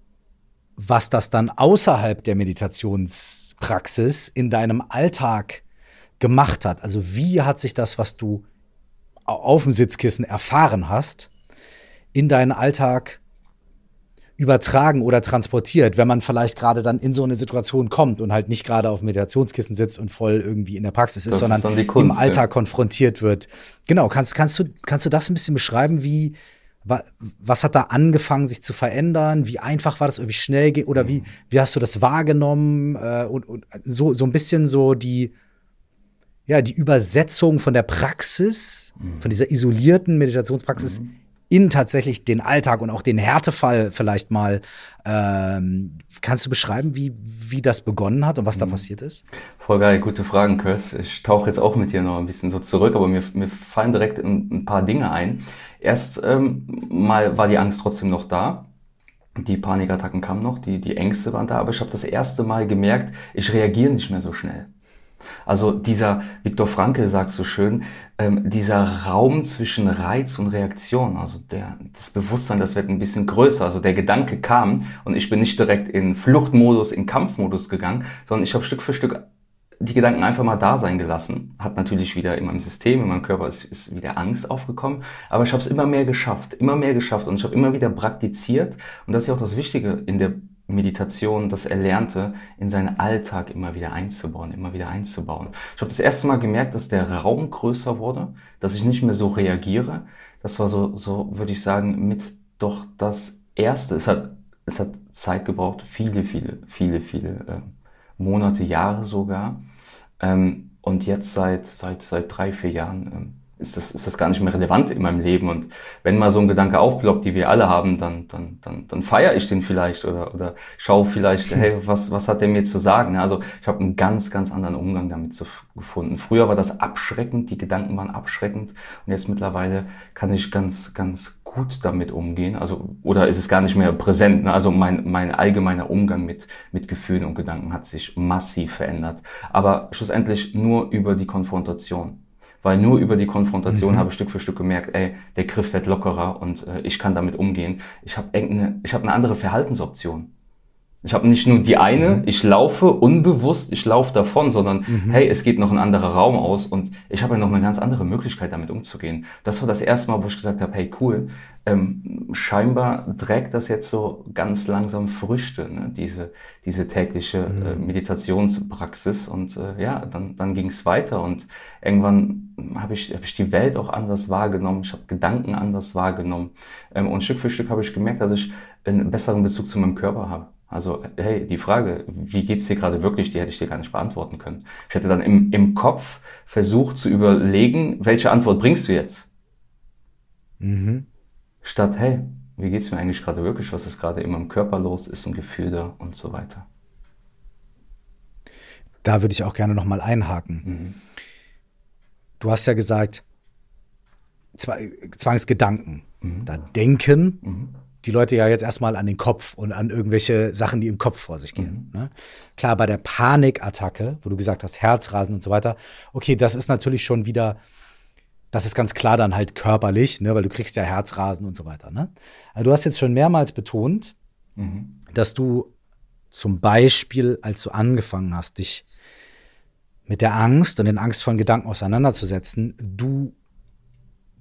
was das dann außerhalb der Meditationspraxis in deinem Alltag gemacht hat? Also wie hat sich das, was du auf dem Sitzkissen erfahren hast, in deinen Alltag übertragen oder transportiert, wenn man vielleicht gerade dann in so eine Situation kommt und halt nicht gerade auf Meditationskissen sitzt und voll irgendwie in der Praxis ist, das sondern ist Kunst, im Alltag ja. konfrontiert wird. Genau, kannst, kannst, du, kannst du das ein bisschen beschreiben, wie, was hat da angefangen, sich zu verändern? Wie einfach war das irgendwie schnell geht? Oder wie, wie hast du das wahrgenommen? Äh, und, und so, so ein bisschen so die, ja, die Übersetzung von der Praxis, von dieser isolierten Meditationspraxis mhm in tatsächlich den Alltag und auch den Härtefall vielleicht mal. Ähm, kannst du beschreiben, wie, wie das begonnen hat und was da mhm. passiert ist? Voll geil, gute Fragen, Kurs. Ich tauche jetzt auch mit dir noch ein bisschen so zurück, aber mir, mir fallen direkt ein, ein paar Dinge ein. Erst ähm, mal war die Angst trotzdem noch da. Die Panikattacken kamen noch, die, die Ängste waren da, aber ich habe das erste Mal gemerkt, ich reagiere nicht mehr so schnell. Also dieser, Viktor Frankl sagt so schön, ähm, dieser Raum zwischen Reiz und Reaktion, also der, das Bewusstsein, das wird ein bisschen größer. Also der Gedanke kam und ich bin nicht direkt in Fluchtmodus, in Kampfmodus gegangen, sondern ich habe Stück für Stück die Gedanken einfach mal da sein gelassen. Hat natürlich wieder in meinem System, in meinem Körper ist, ist wieder Angst aufgekommen, aber ich habe es immer mehr geschafft, immer mehr geschafft und ich habe immer wieder praktiziert und das ist ja auch das Wichtige in der Meditation, das Erlernte in seinen Alltag immer wieder einzubauen, immer wieder einzubauen. Ich habe das erste Mal gemerkt, dass der Raum größer wurde, dass ich nicht mehr so reagiere. Das war so, so würde ich sagen, mit doch das Erste. Es hat, es hat Zeit gebraucht, viele, viele, viele, viele äh, Monate, Jahre sogar. Ähm, und jetzt seit, seit, seit drei, vier Jahren ähm, ist das, ist das gar nicht mehr relevant in meinem Leben. Und wenn mal so ein Gedanke aufploppt, die wir alle haben, dann, dann, dann, dann feiere ich den vielleicht oder, oder schaue vielleicht, hey, was, was hat der mir zu sagen? Also ich habe einen ganz, ganz anderen Umgang damit zu, gefunden. Früher war das abschreckend, die Gedanken waren abschreckend und jetzt mittlerweile kann ich ganz, ganz gut damit umgehen. Also, oder ist es gar nicht mehr präsent. Ne? Also mein, mein allgemeiner Umgang mit, mit Gefühlen und Gedanken hat sich massiv verändert. Aber schlussendlich nur über die Konfrontation weil nur über die Konfrontation mhm. habe ich Stück für Stück gemerkt, ey, der Griff wird lockerer und äh, ich kann damit umgehen. Ich habe eine, ich habe eine andere Verhaltensoption. Ich habe nicht nur die eine, mhm. ich laufe unbewusst, ich laufe davon, sondern mhm. hey, es geht noch ein anderer Raum aus und ich habe ja noch eine ganz andere Möglichkeit, damit umzugehen. Das war das erste Mal, wo ich gesagt habe, hey cool, ähm, scheinbar trägt das jetzt so ganz langsam Früchte, ne? diese, diese tägliche mhm. äh, Meditationspraxis. Und äh, ja, dann, dann ging es weiter und irgendwann habe ich, hab ich die Welt auch anders wahrgenommen, ich habe Gedanken anders wahrgenommen ähm, und Stück für Stück habe ich gemerkt, dass ich einen besseren Bezug zu meinem Körper habe. Also, hey, die Frage, wie geht's dir gerade wirklich, die hätte ich dir gar nicht beantworten können. Ich hätte dann im, im Kopf versucht zu überlegen, welche Antwort bringst du jetzt? Mhm. Statt, hey, wie geht's mir eigentlich gerade wirklich, was ist gerade in meinem Körper los, ist ein Gefühl da und so weiter. Da würde ich auch gerne nochmal einhaken. Mhm. Du hast ja gesagt, Zwangsgedanken. Mhm. Da denken, mhm die Leute ja jetzt erstmal an den Kopf und an irgendwelche Sachen, die im Kopf vor sich gehen. Mhm. Ne? Klar, bei der Panikattacke, wo du gesagt hast, Herzrasen und so weiter, okay, das ist natürlich schon wieder, das ist ganz klar dann halt körperlich, ne, weil du kriegst ja Herzrasen und so weiter. Ne? Also du hast jetzt schon mehrmals betont, mhm. dass du zum Beispiel, als du angefangen hast, dich mit der Angst und den angstvollen Gedanken auseinanderzusetzen, du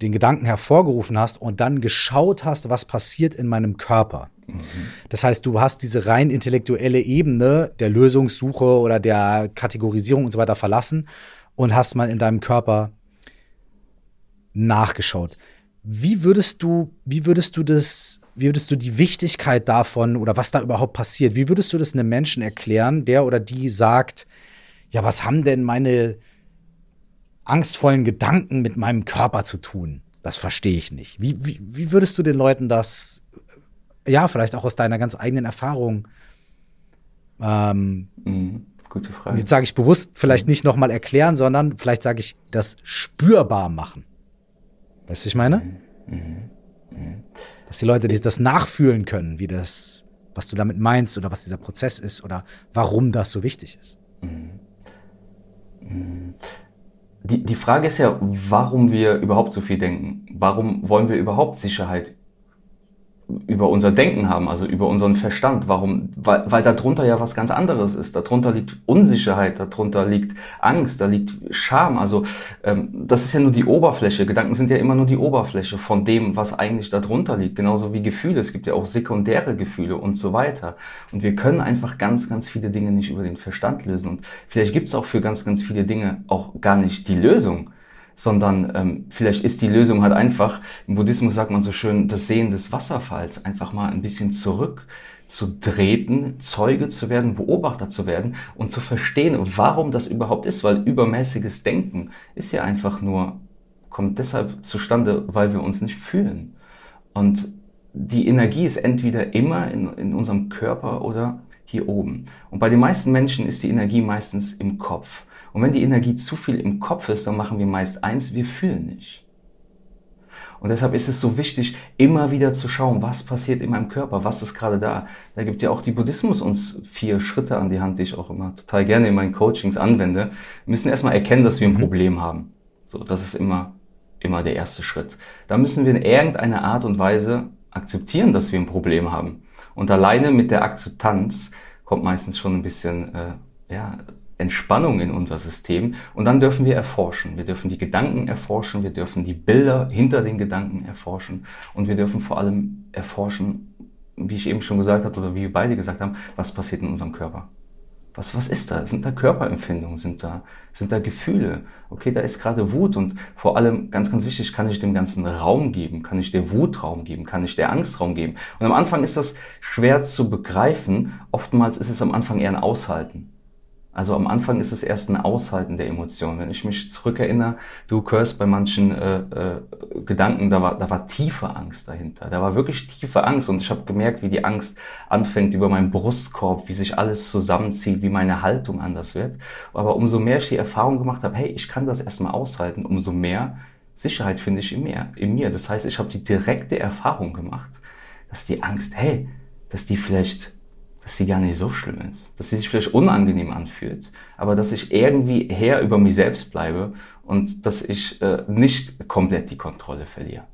den Gedanken hervorgerufen hast und dann geschaut hast, was passiert in meinem Körper. Mhm. Das heißt, du hast diese rein intellektuelle Ebene der Lösungssuche oder der Kategorisierung und so weiter verlassen und hast mal in deinem Körper nachgeschaut. Wie würdest du, wie würdest du das, wie würdest du die Wichtigkeit davon oder was da überhaupt passiert, wie würdest du das einem Menschen erklären, der oder die sagt, ja, was haben denn meine angstvollen Gedanken mit meinem Körper zu tun? Das verstehe ich nicht. Wie, wie, wie würdest du den Leuten das, ja, vielleicht auch aus deiner ganz eigenen Erfahrung, ähm, mhm, gute Frage. Jetzt sage ich bewusst vielleicht mhm. nicht nochmal erklären, sondern vielleicht sage ich das spürbar machen. Weißt du, was ich meine? Mhm. Dass die Leute das nachfühlen können, wie das, was du damit meinst oder was dieser Prozess ist oder warum das so wichtig ist. Mhm. Die, die Frage ist ja, warum wir überhaupt so viel denken. Warum wollen wir überhaupt Sicherheit über unser Denken haben, also über unseren Verstand. Warum? Weil, weil darunter ja was ganz anderes ist. Darunter liegt Unsicherheit, darunter liegt Angst, da liegt Scham. Also ähm, das ist ja nur die Oberfläche. Gedanken sind ja immer nur die Oberfläche von dem, was eigentlich darunter liegt. Genauso wie Gefühle. Es gibt ja auch sekundäre Gefühle und so weiter. Und wir können einfach ganz, ganz viele Dinge nicht über den Verstand lösen. Und vielleicht gibt es auch für ganz, ganz viele Dinge auch gar nicht die Lösung sondern ähm, vielleicht ist die Lösung halt einfach, im Buddhismus sagt man so schön, das Sehen des Wasserfalls, einfach mal ein bisschen zurück zu treten, Zeuge zu werden, Beobachter zu werden und zu verstehen, warum das überhaupt ist, weil übermäßiges Denken ist ja einfach nur, kommt deshalb zustande, weil wir uns nicht fühlen. Und die Energie ist entweder immer in, in unserem Körper oder hier oben. Und bei den meisten Menschen ist die Energie meistens im Kopf. Und wenn die Energie zu viel im Kopf ist, dann machen wir meist eins, wir fühlen nicht. Und deshalb ist es so wichtig, immer wieder zu schauen, was passiert in meinem Körper, was ist gerade da. Da gibt ja auch die Buddhismus uns vier Schritte an die Hand, die ich auch immer total gerne in meinen Coachings anwende. Wir müssen erstmal erkennen, dass wir ein mhm. Problem haben. So, das ist immer, immer der erste Schritt. Da müssen wir in irgendeiner Art und Weise akzeptieren, dass wir ein Problem haben. Und alleine mit der Akzeptanz kommt meistens schon ein bisschen, äh, ja, Entspannung in unser System und dann dürfen wir erforschen. Wir dürfen die Gedanken erforschen, wir dürfen die Bilder hinter den Gedanken erforschen und wir dürfen vor allem erforschen, wie ich eben schon gesagt habe oder wie wir beide gesagt haben, was passiert in unserem Körper. Was, was ist da? Sind da Körperempfindungen? Sind da, sind da Gefühle? Okay, da ist gerade Wut und vor allem, ganz, ganz wichtig, kann ich dem Ganzen Raum geben? Kann ich der Wut Raum geben? Kann ich der Angst Raum geben? Und am Anfang ist das schwer zu begreifen. Oftmals ist es am Anfang eher ein Aushalten. Also am Anfang ist es erst ein Aushalten der Emotionen. Wenn ich mich zurückerinnere, du hörst bei manchen äh, äh, Gedanken, da war, da war tiefe Angst dahinter. Da war wirklich tiefe Angst und ich habe gemerkt, wie die Angst anfängt über meinen Brustkorb, wie sich alles zusammenzieht, wie meine Haltung anders wird. Aber umso mehr ich die Erfahrung gemacht habe, hey, ich kann das erstmal aushalten, umso mehr Sicherheit finde ich in mir. In mir. Das heißt, ich habe die direkte Erfahrung gemacht, dass die Angst, hey, dass die vielleicht dass sie gar nicht so schlimm ist, dass sie sich vielleicht unangenehm anfühlt, aber dass ich irgendwie Herr über mich selbst bleibe und dass ich äh, nicht komplett die Kontrolle verliere.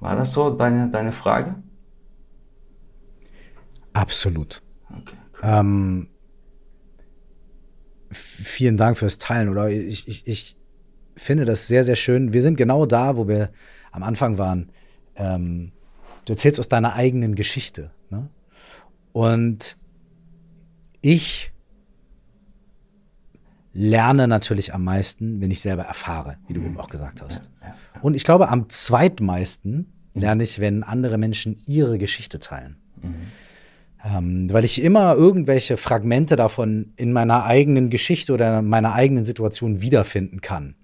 War das so deine, deine Frage? Absolut. Okay, cool. ähm, vielen Dank fürs Teilen. Oder ich, ich, ich finde das sehr, sehr schön. Wir sind genau da, wo wir am Anfang waren. Ähm, du erzählst aus deiner eigenen Geschichte. Ne? Und ich lerne natürlich am meisten, wenn ich selber erfahre, wie du mhm. eben auch gesagt hast. Und ich glaube, am zweitmeisten mhm. lerne ich, wenn andere Menschen ihre Geschichte teilen. Mhm. Ähm, weil ich immer irgendwelche Fragmente davon in meiner eigenen Geschichte oder meiner eigenen Situation wiederfinden kann.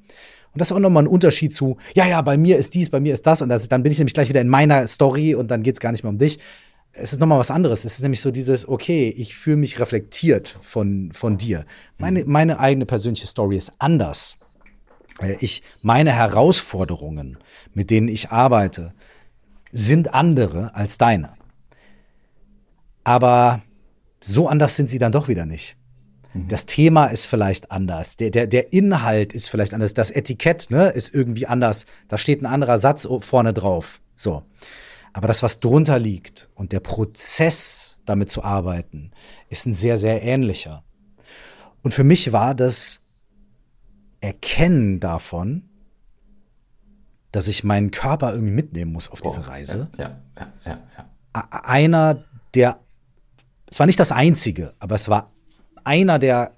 Und das ist auch nochmal ein Unterschied zu, ja, ja, bei mir ist dies, bei mir ist das und das, dann bin ich nämlich gleich wieder in meiner Story und dann geht es gar nicht mehr um dich es ist nochmal was anderes. Es ist nämlich so dieses, okay, ich fühle mich reflektiert von, von dir. Meine, mhm. meine eigene persönliche Story ist anders. Ich, meine Herausforderungen, mit denen ich arbeite, sind andere als deine. Aber so anders sind sie dann doch wieder nicht. Mhm. Das Thema ist vielleicht anders. Der, der, der Inhalt ist vielleicht anders. Das Etikett ne, ist irgendwie anders. Da steht ein anderer Satz vorne drauf. So. Aber das, was drunter liegt und der Prozess, damit zu arbeiten, ist ein sehr, sehr ähnlicher. Und für mich war das Erkennen davon, dass ich meinen Körper irgendwie mitnehmen muss auf diese Reise. Ja, ja, ja, ja. Einer der, es war nicht das einzige, aber es war einer der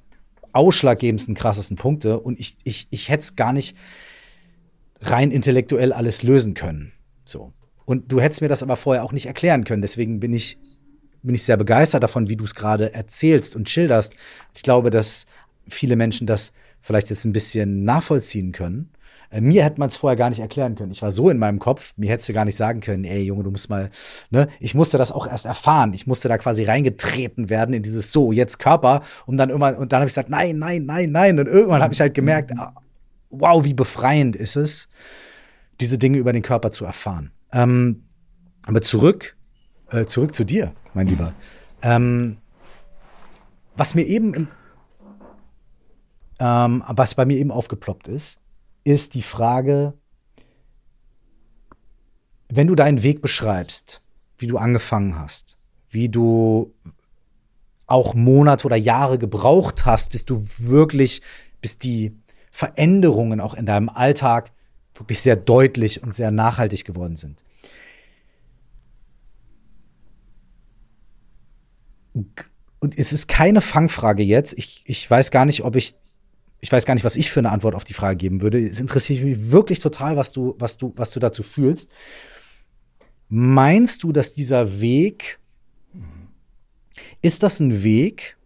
ausschlaggebendsten, krassesten Punkte und ich, ich, ich hätte es gar nicht rein intellektuell alles lösen können. So. Und du hättest mir das aber vorher auch nicht erklären können. Deswegen bin ich, bin ich sehr begeistert davon, wie du es gerade erzählst und schilderst. Ich glaube, dass viele Menschen das vielleicht jetzt ein bisschen nachvollziehen können. Äh, mir hätte man es vorher gar nicht erklären können. Ich war so in meinem Kopf, mir hättest du gar nicht sagen können, ey Junge, du musst mal, ne? Ich musste das auch erst erfahren. Ich musste da quasi reingetreten werden in dieses so, jetzt Körper, um dann irgendwann, und dann habe ich gesagt, nein, nein, nein, nein. Und irgendwann habe ich halt gemerkt, ah, wow, wie befreiend ist es, diese Dinge über den Körper zu erfahren. Ähm, aber zurück, äh, zurück zu dir, mein Lieber. Ähm, was mir eben, im, ähm, was bei mir eben aufgeploppt ist, ist die Frage, wenn du deinen Weg beschreibst, wie du angefangen hast, wie du auch Monate oder Jahre gebraucht hast, bis du wirklich, bis die Veränderungen auch in deinem Alltag wirklich sehr deutlich und sehr nachhaltig geworden sind. Und es ist keine Fangfrage jetzt. Ich, ich weiß gar nicht, ob ich ich weiß gar nicht, was ich für eine Antwort auf die Frage geben würde. Es interessiert mich wirklich total, was du, was du, was du dazu fühlst. Meinst du, dass dieser Weg, ist das ein Weg,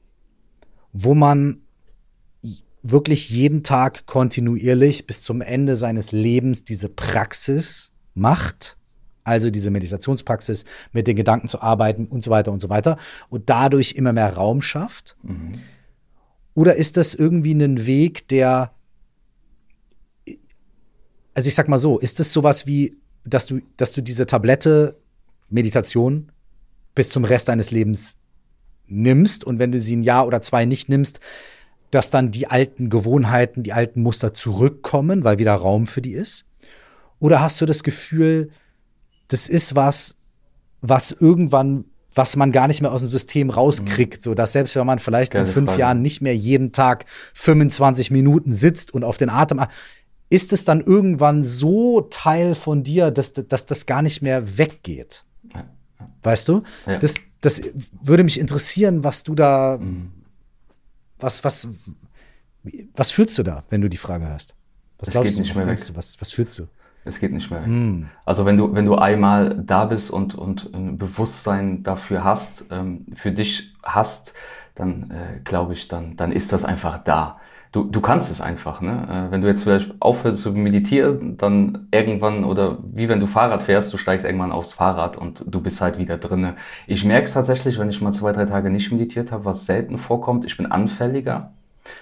wo man wirklich jeden Tag kontinuierlich bis zum Ende seines Lebens diese Praxis macht? Also diese Meditationspraxis, mit den Gedanken zu arbeiten und so weiter und so weiter und dadurch immer mehr Raum schafft? Mhm oder ist das irgendwie ein Weg, der, also ich sag mal so, ist es sowas wie, dass du, dass du diese Tablette Meditation bis zum Rest deines Lebens nimmst und wenn du sie ein Jahr oder zwei nicht nimmst, dass dann die alten Gewohnheiten, die alten Muster zurückkommen, weil wieder Raum für die ist? Oder hast du das Gefühl, das ist was, was irgendwann was man gar nicht mehr aus dem System rauskriegt, mhm. so dass selbst wenn man vielleicht Keine in fünf Frage. Jahren nicht mehr jeden Tag 25 Minuten sitzt und auf den Atem, ist es dann irgendwann so Teil von dir, dass, dass das gar nicht mehr weggeht? Weißt du? Ja. Das, das würde mich interessieren, was du da, mhm. Was, was, was fühlst du da, wenn du die Frage hörst? Was glaubst du, was denkst du, was, was fühlst du? Es geht nicht mehr weg. Mm. Also wenn du, wenn du einmal da bist und, und ein Bewusstsein dafür hast, ähm, für dich hast, dann äh, glaube ich, dann, dann ist das einfach da. Du, du kannst es einfach, ne? Äh, wenn du jetzt vielleicht aufhörst zu meditieren, dann irgendwann, oder wie wenn du Fahrrad fährst, du steigst irgendwann aufs Fahrrad und du bist halt wieder drinne. Ich merke es tatsächlich, wenn ich mal zwei, drei Tage nicht meditiert habe, was selten vorkommt, ich bin anfälliger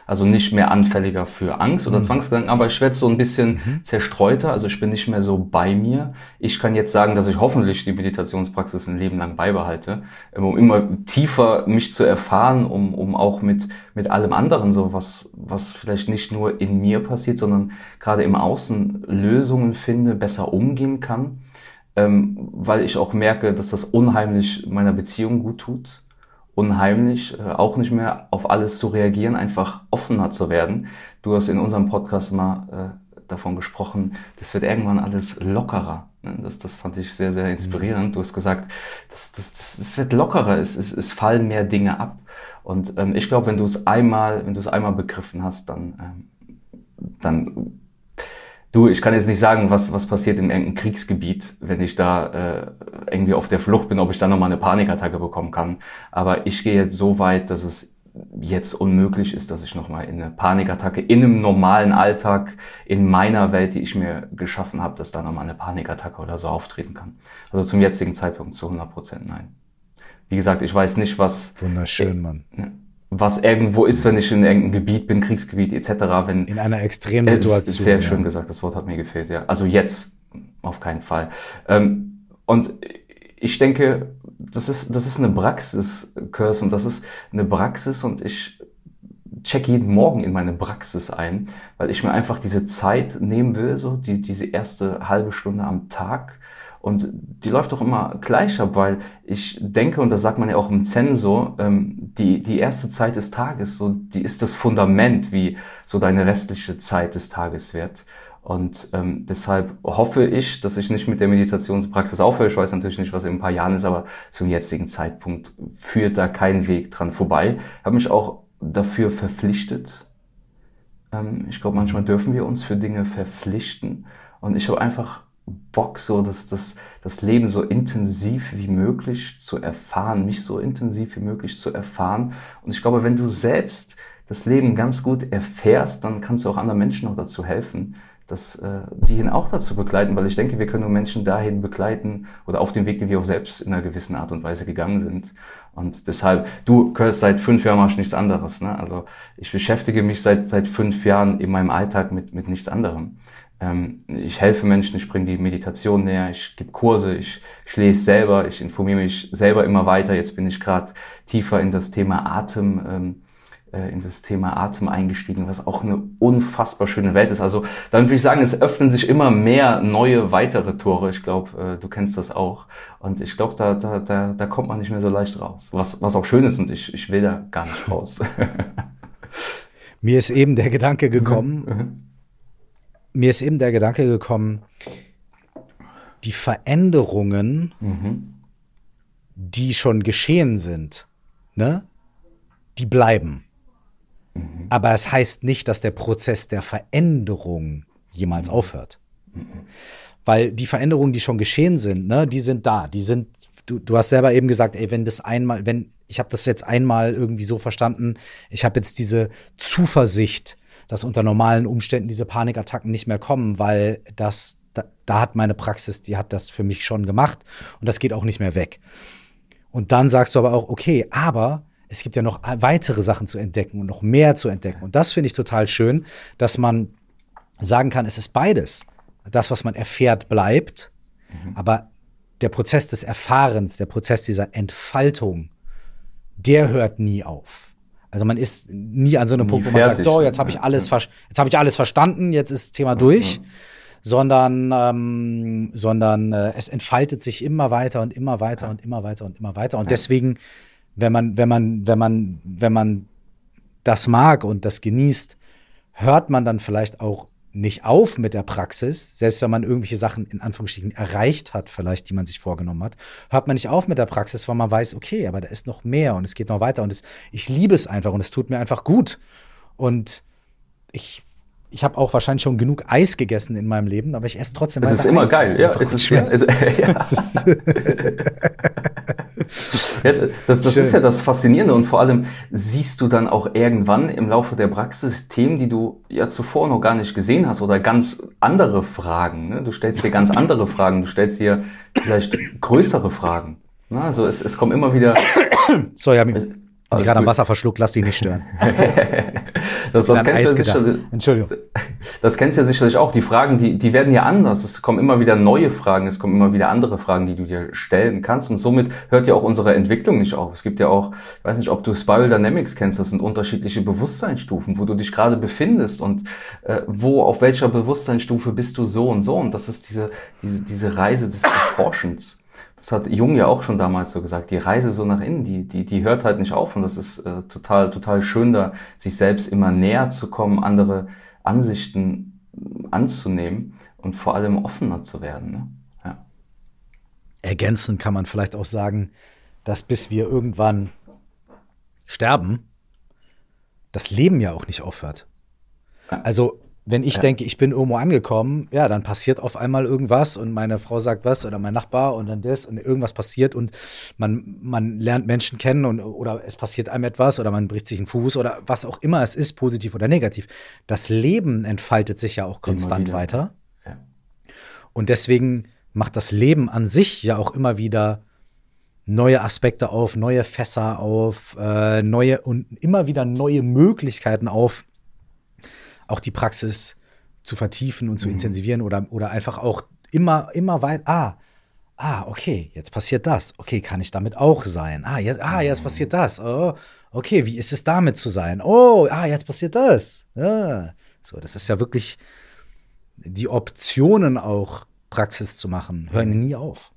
also nicht mehr anfälliger für Angst oder mhm. Zwangsgedanken, aber ich werde so ein bisschen mhm. zerstreuter. Also ich bin nicht mehr so bei mir. Ich kann jetzt sagen, dass ich hoffentlich die Meditationspraxis ein Leben lang beibehalte, ähm, um immer tiefer mich zu erfahren, um, um auch mit, mit allem anderen so was, was vielleicht nicht nur in mir passiert, sondern gerade im Außen Lösungen finde, besser umgehen kann. Ähm, weil ich auch merke, dass das unheimlich meiner Beziehung gut tut unheimlich, äh, auch nicht mehr auf alles zu reagieren, einfach offener zu werden. Du hast in unserem Podcast mal äh, davon gesprochen, das wird irgendwann alles lockerer. Ne? Das, das fand ich sehr, sehr inspirierend. Du hast gesagt, das, das, das, das wird lockerer, es, es, es fallen mehr Dinge ab. Und ähm, ich glaube, wenn du es einmal, wenn du es einmal begriffen hast, dann, ähm, dann Du, ich kann jetzt nicht sagen, was, was passiert in irgendeinem Kriegsgebiet, wenn ich da äh, irgendwie auf der Flucht bin, ob ich dann nochmal eine Panikattacke bekommen kann. Aber ich gehe jetzt so weit, dass es jetzt unmöglich ist, dass ich nochmal in eine Panikattacke in einem normalen Alltag in meiner Welt, die ich mir geschaffen habe, dass da nochmal eine Panikattacke oder so auftreten kann. Also zum jetzigen Zeitpunkt zu 100 Prozent nein. Wie gesagt, ich weiß nicht, was... Wunderschön, Mann. Ne, was irgendwo ist, wenn ich in irgendeinem Gebiet bin, Kriegsgebiet etc. Wenn, in einer Extremsituation. Sehr ja. schön gesagt, das Wort hat mir gefehlt, ja. Also jetzt auf keinen Fall. Ähm, und ich denke, das ist, das ist eine Praxis, Curse, und das ist eine Praxis und ich check jeden Morgen in meine Praxis ein, weil ich mir einfach diese Zeit nehmen will, so die, diese erste halbe Stunde am Tag. Und die läuft doch immer gleich ab, weil ich denke, und das sagt man ja auch im Zensor, ähm, die, die erste Zeit des Tages, so, die ist das Fundament, wie so deine restliche Zeit des Tages wird. Und ähm, deshalb hoffe ich, dass ich nicht mit der Meditationspraxis aufhöre. Ich weiß natürlich nicht, was in ein paar Jahren ist, aber zum jetzigen Zeitpunkt führt da kein Weg dran vorbei. Ich habe mich auch dafür verpflichtet. Ähm, ich glaube, manchmal dürfen wir uns für Dinge verpflichten. Und ich habe einfach Bock, so dass das, das Leben so intensiv wie möglich zu erfahren, mich so intensiv wie möglich zu erfahren. Und ich glaube, wenn du selbst das Leben ganz gut erfährst, dann kannst du auch anderen Menschen noch dazu helfen, dass äh, die ihn auch dazu begleiten, weil ich denke, wir können nur Menschen dahin begleiten oder auf dem Weg, den wir auch selbst in einer gewissen Art und Weise gegangen sind. Und deshalb, du gehörst seit fünf Jahren machst nichts anderes. Ne? Also ich beschäftige mich seit seit fünf Jahren in meinem Alltag mit mit nichts anderem. Ähm, ich helfe Menschen, ich bringe die Meditation näher, ich gebe Kurse, ich, ich lese selber, ich informiere mich selber immer weiter. Jetzt bin ich gerade tiefer in das Thema Atem. Ähm, äh, in das Thema Atem eingestiegen, was auch eine unfassbar schöne Welt ist. Also dann würde ich sagen, es öffnen sich immer mehr neue, weitere Tore. Ich glaube, äh, du kennst das auch. Und ich glaube, da, da, da, da kommt man nicht mehr so leicht raus. Was, was auch schön ist und ich, ich will da gar nicht raus. Mir ist eben der Gedanke gekommen, mhm. Mir ist eben der Gedanke gekommen, die Veränderungen, mhm. die schon geschehen sind, ne, die bleiben. Mhm. Aber es heißt nicht, dass der Prozess der Veränderung jemals mhm. aufhört. Mhm. Weil die Veränderungen, die schon geschehen sind, ne, die sind da. Die sind, du, du hast selber eben gesagt, ey, wenn das einmal, wenn, ich habe das jetzt einmal irgendwie so verstanden, ich habe jetzt diese Zuversicht, dass unter normalen Umständen diese Panikattacken nicht mehr kommen, weil das, da, da hat meine Praxis, die hat das für mich schon gemacht und das geht auch nicht mehr weg. Und dann sagst du aber auch, okay, aber es gibt ja noch weitere Sachen zu entdecken und noch mehr zu entdecken. Und das finde ich total schön, dass man sagen kann, es ist beides. Das, was man erfährt, bleibt, mhm. aber der Prozess des Erfahrens, der Prozess dieser Entfaltung, der hört nie auf. Also man ist nie an so einem nie Punkt, wo man sagt, so, jetzt habe ich alles, ja. jetzt habe ich alles verstanden, jetzt ist das Thema durch. Mhm. Sondern, ähm, sondern äh, es entfaltet sich immer weiter und immer weiter und immer weiter und immer weiter. Und deswegen wenn man, wenn man, wenn man, wenn man das mag und das genießt, hört man dann vielleicht auch nicht auf mit der Praxis, selbst wenn man irgendwelche Sachen in Anführungsstrichen erreicht hat, vielleicht, die man sich vorgenommen hat, hört man nicht auf mit der Praxis, weil man weiß, okay, aber da ist noch mehr und es geht noch weiter und es, ich liebe es einfach und es tut mir einfach gut. Und ich ich habe auch wahrscheinlich schon genug Eis gegessen in meinem Leben, aber ich esse trotzdem weiter. Es ist immer Eis, geil, ja. Es ist, ja. Es ist ja, das, das ist ja das Faszinierende und vor allem siehst du dann auch irgendwann im Laufe der Praxis Themen, die du ja zuvor noch gar nicht gesehen hast oder ganz andere Fragen. Ne? Du stellst dir ganz andere Fragen, du stellst dir vielleicht größere Fragen. Ne? Also es, es kommen immer wieder. So, also gerade am Wasser verschluckt, lass dich nicht stören. das, das kennst ja sicherlich, Entschuldigung. Das kennst du ja sicherlich auch. Die Fragen, die, die werden ja anders. Es kommen immer wieder neue Fragen, es kommen immer wieder andere Fragen, die du dir stellen kannst. Und somit hört ja auch unsere Entwicklung nicht auf. Es gibt ja auch, ich weiß nicht, ob du Spiral Dynamics kennst, das sind unterschiedliche Bewusstseinsstufen, wo du dich gerade befindest und äh, wo, auf welcher Bewusstseinsstufe bist du so und so. Und das ist diese, diese, diese Reise des Erforschens das hat Jung ja auch schon damals so gesagt, die Reise so nach innen, die, die, die hört halt nicht auf und das ist äh, total, total schön, da sich selbst immer näher zu kommen, andere Ansichten anzunehmen und vor allem offener zu werden. Ne? Ja. Ergänzend kann man vielleicht auch sagen, dass bis wir irgendwann sterben, das Leben ja auch nicht aufhört. Also wenn ich ja. denke, ich bin irgendwo angekommen, ja, dann passiert auf einmal irgendwas und meine Frau sagt was oder mein Nachbar und dann das und irgendwas passiert und man, man lernt Menschen kennen und, oder es passiert einem etwas oder man bricht sich einen Fuß oder was auch immer es ist, positiv oder negativ. Das Leben entfaltet sich ja auch konstant weiter. Ja. Und deswegen macht das Leben an sich ja auch immer wieder neue Aspekte auf, neue Fässer auf, äh, neue und immer wieder neue Möglichkeiten auf, auch die Praxis zu vertiefen und zu mhm. intensivieren oder, oder einfach auch immer, immer weit, ah, ah, okay, jetzt passiert das. Okay, kann ich damit auch sein? Ah, jetzt, ah, jetzt passiert das. Oh, okay, wie ist es damit zu sein? Oh, ah, jetzt passiert das. Ja. So, das ist ja wirklich die Optionen auch Praxis zu machen, hören nie auf.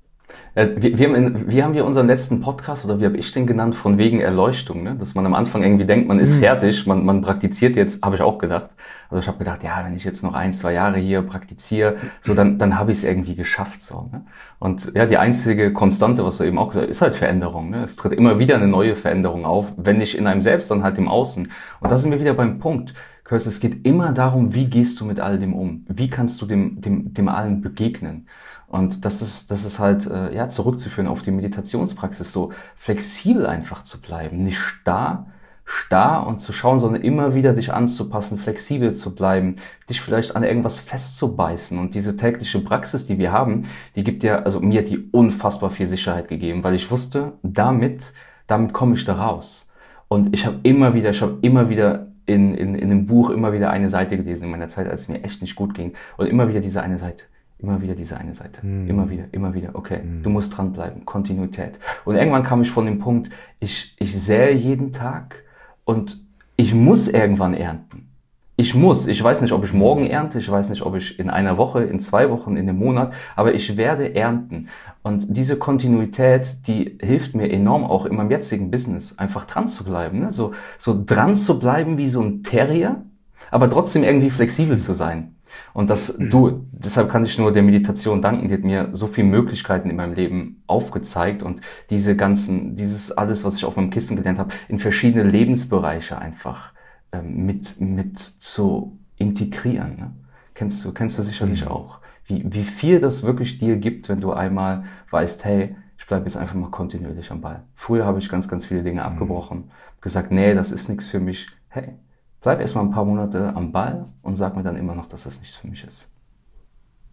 Äh, wir, wir, haben in, wie haben wir unseren letzten Podcast oder wie habe ich den genannt, von wegen Erleuchtung, ne? dass man am Anfang irgendwie denkt, man ist mhm. fertig, man, man praktiziert jetzt, habe ich auch gedacht. Also ich habe gedacht, ja, wenn ich jetzt noch ein, zwei Jahre hier praktiziere, so dann, dann habe ich es irgendwie geschafft. So, ne? Und ja, die einzige Konstante, was du eben auch gesagt hast, ist halt Veränderung. Ne? Es tritt immer wieder eine neue Veränderung auf, wenn nicht in einem selbst, dann halt im Außen. Und da sind wir wieder beim Punkt. Kurs, es geht immer darum, wie gehst du mit all dem um? Wie kannst du dem, dem, dem allen begegnen? Und das ist, das ist halt äh, ja, zurückzuführen auf die Meditationspraxis, so flexibel einfach zu bleiben, nicht starr, starr und zu schauen, sondern immer wieder dich anzupassen, flexibel zu bleiben, dich vielleicht an irgendwas festzubeißen. Und diese tägliche Praxis, die wir haben, die gibt dir, also mir hat die unfassbar viel Sicherheit gegeben, weil ich wusste, damit, damit komme ich da raus. Und ich habe immer wieder, ich habe immer wieder in, in, in einem Buch immer wieder eine Seite gelesen in meiner Zeit, als es mir echt nicht gut ging. Und immer wieder diese eine Seite. Immer wieder diese eine Seite. Mhm. Immer wieder, immer wieder. Okay, mhm. du musst dranbleiben. Kontinuität. Und irgendwann kam ich von dem Punkt, ich, ich sähe jeden Tag und ich muss irgendwann ernten. Ich muss. Ich weiß nicht, ob ich morgen ernte. Ich weiß nicht, ob ich in einer Woche, in zwei Wochen, in einem Monat. Aber ich werde ernten. Und diese Kontinuität, die hilft mir enorm auch in meinem jetzigen Business, einfach dran zu bleiben. Ne? So, so dran zu bleiben wie so ein Terrier, aber trotzdem irgendwie flexibel zu sein. Und das, du, deshalb kann ich nur der Meditation danken, die hat mir so viele Möglichkeiten in meinem Leben aufgezeigt und diese ganzen, dieses alles, was ich auf meinem Kissen gelernt habe, in verschiedene Lebensbereiche einfach ähm, mit, mit zu integrieren. Ne? Kennst du, kennst du sicherlich mhm. auch wie, wie viel das wirklich dir gibt, wenn du einmal weißt, hey, ich bleibe jetzt einfach mal kontinuierlich am Ball. Früher habe ich ganz, ganz viele Dinge mhm. abgebrochen, gesagt, nee, das ist nichts für mich. Hey, bleib erst mal ein paar Monate am Ball und sag mir dann immer noch, dass das nichts für mich ist.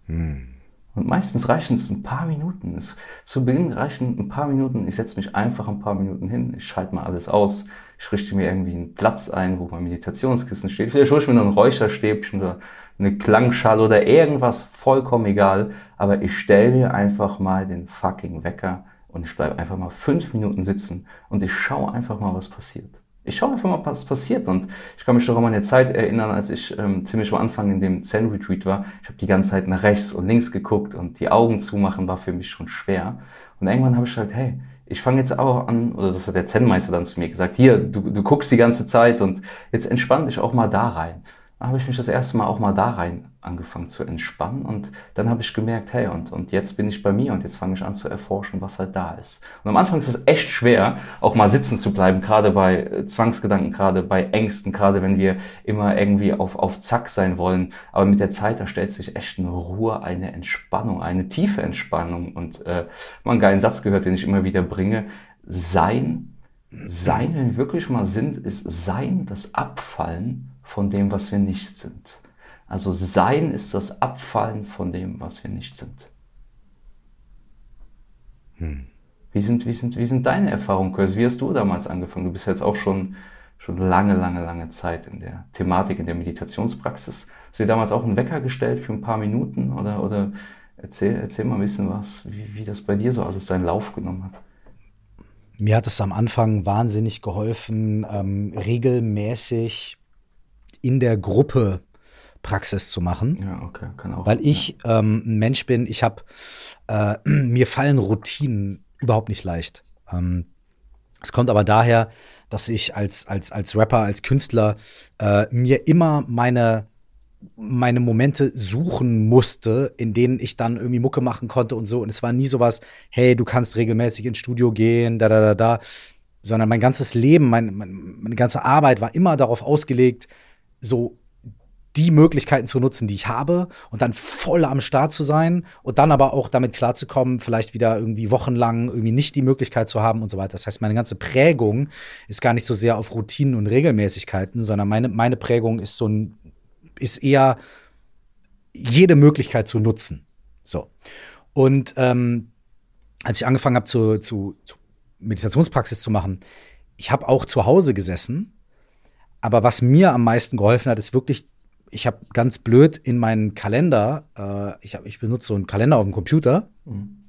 Mhm. Und meistens reichen es ein paar Minuten. Es, zu Beginn reichen ein paar Minuten. Ich setze mich einfach ein paar Minuten hin. Ich schalte mal alles aus. Ich richte mir irgendwie einen Platz ein, wo mein Meditationskissen steht. Vielleicht hole ich mir noch ein Räucherstäbchen oder eine Klangschale oder irgendwas, vollkommen egal. Aber ich stelle mir einfach mal den fucking Wecker und ich bleibe einfach mal fünf Minuten sitzen und ich schaue einfach mal, was passiert. Ich schaue einfach mal, was passiert. Und ich kann mich noch an meine Zeit erinnern, als ich ähm, ziemlich am Anfang in dem Zen-Retreat war. Ich habe die ganze Zeit nach rechts und links geguckt und die Augen zumachen war für mich schon schwer. Und irgendwann habe ich gesagt, hey, ich fange jetzt auch an, oder das hat der Zen-Meister dann zu mir gesagt, hier, du, du guckst die ganze Zeit und jetzt entspann dich auch mal da rein habe ich mich das erste Mal auch mal da rein angefangen zu entspannen und dann habe ich gemerkt, hey, und, und jetzt bin ich bei mir und jetzt fange ich an zu erforschen, was halt da ist. Und am Anfang ist es echt schwer, auch mal sitzen zu bleiben, gerade bei äh, Zwangsgedanken, gerade bei Ängsten, gerade wenn wir immer irgendwie auf, auf Zack sein wollen. Aber mit der Zeit, da stellt sich echt eine Ruhe, eine Entspannung, eine tiefe Entspannung. Und äh, einen geilen Satz gehört, den ich immer wieder bringe. Sein, sein, wenn wir wirklich mal sind, ist Sein das Abfallen von dem, was wir nicht sind. Also Sein ist das Abfallen von dem, was wir nicht sind. Hm. Wie, sind, wie, sind, wie sind deine Erfahrungen, Kurs? Wie hast du damals angefangen? Du bist jetzt auch schon, schon lange, lange, lange Zeit in der Thematik, in der Meditationspraxis. Hast du dir damals auch einen Wecker gestellt für ein paar Minuten? Oder, oder erzähl, erzähl mal ein bisschen was, wie, wie das bei dir so alles seinen Lauf genommen hat. Mir hat es am Anfang wahnsinnig geholfen, ähm, regelmäßig in der Gruppe Praxis zu machen. Ja, okay, kann auch. Weil ich ja. ähm, ein Mensch bin, ich habe, äh, mir fallen Routinen überhaupt nicht leicht. Ähm, es kommt aber daher, dass ich als, als, als Rapper, als Künstler äh, mir immer meine, meine Momente suchen musste, in denen ich dann irgendwie Mucke machen konnte und so. Und es war nie sowas, hey, du kannst regelmäßig ins Studio gehen, da, da, da, da. Sondern mein ganzes Leben, mein, meine ganze Arbeit war immer darauf ausgelegt, so die Möglichkeiten zu nutzen, die ich habe und dann voll am Start zu sein und dann aber auch damit klarzukommen, vielleicht wieder irgendwie wochenlang irgendwie nicht die Möglichkeit zu haben und so weiter. Das heißt, meine ganze Prägung ist gar nicht so sehr auf Routinen und Regelmäßigkeiten, sondern meine, meine Prägung ist so ein, ist eher jede Möglichkeit zu nutzen. So. Und ähm, als ich angefangen habe, zu, zu, zu Meditationspraxis zu machen, ich habe auch zu Hause gesessen aber was mir am meisten geholfen hat, ist wirklich, ich habe ganz blöd in meinen Kalender, äh, ich, hab, ich benutze so einen Kalender auf dem Computer. Mhm.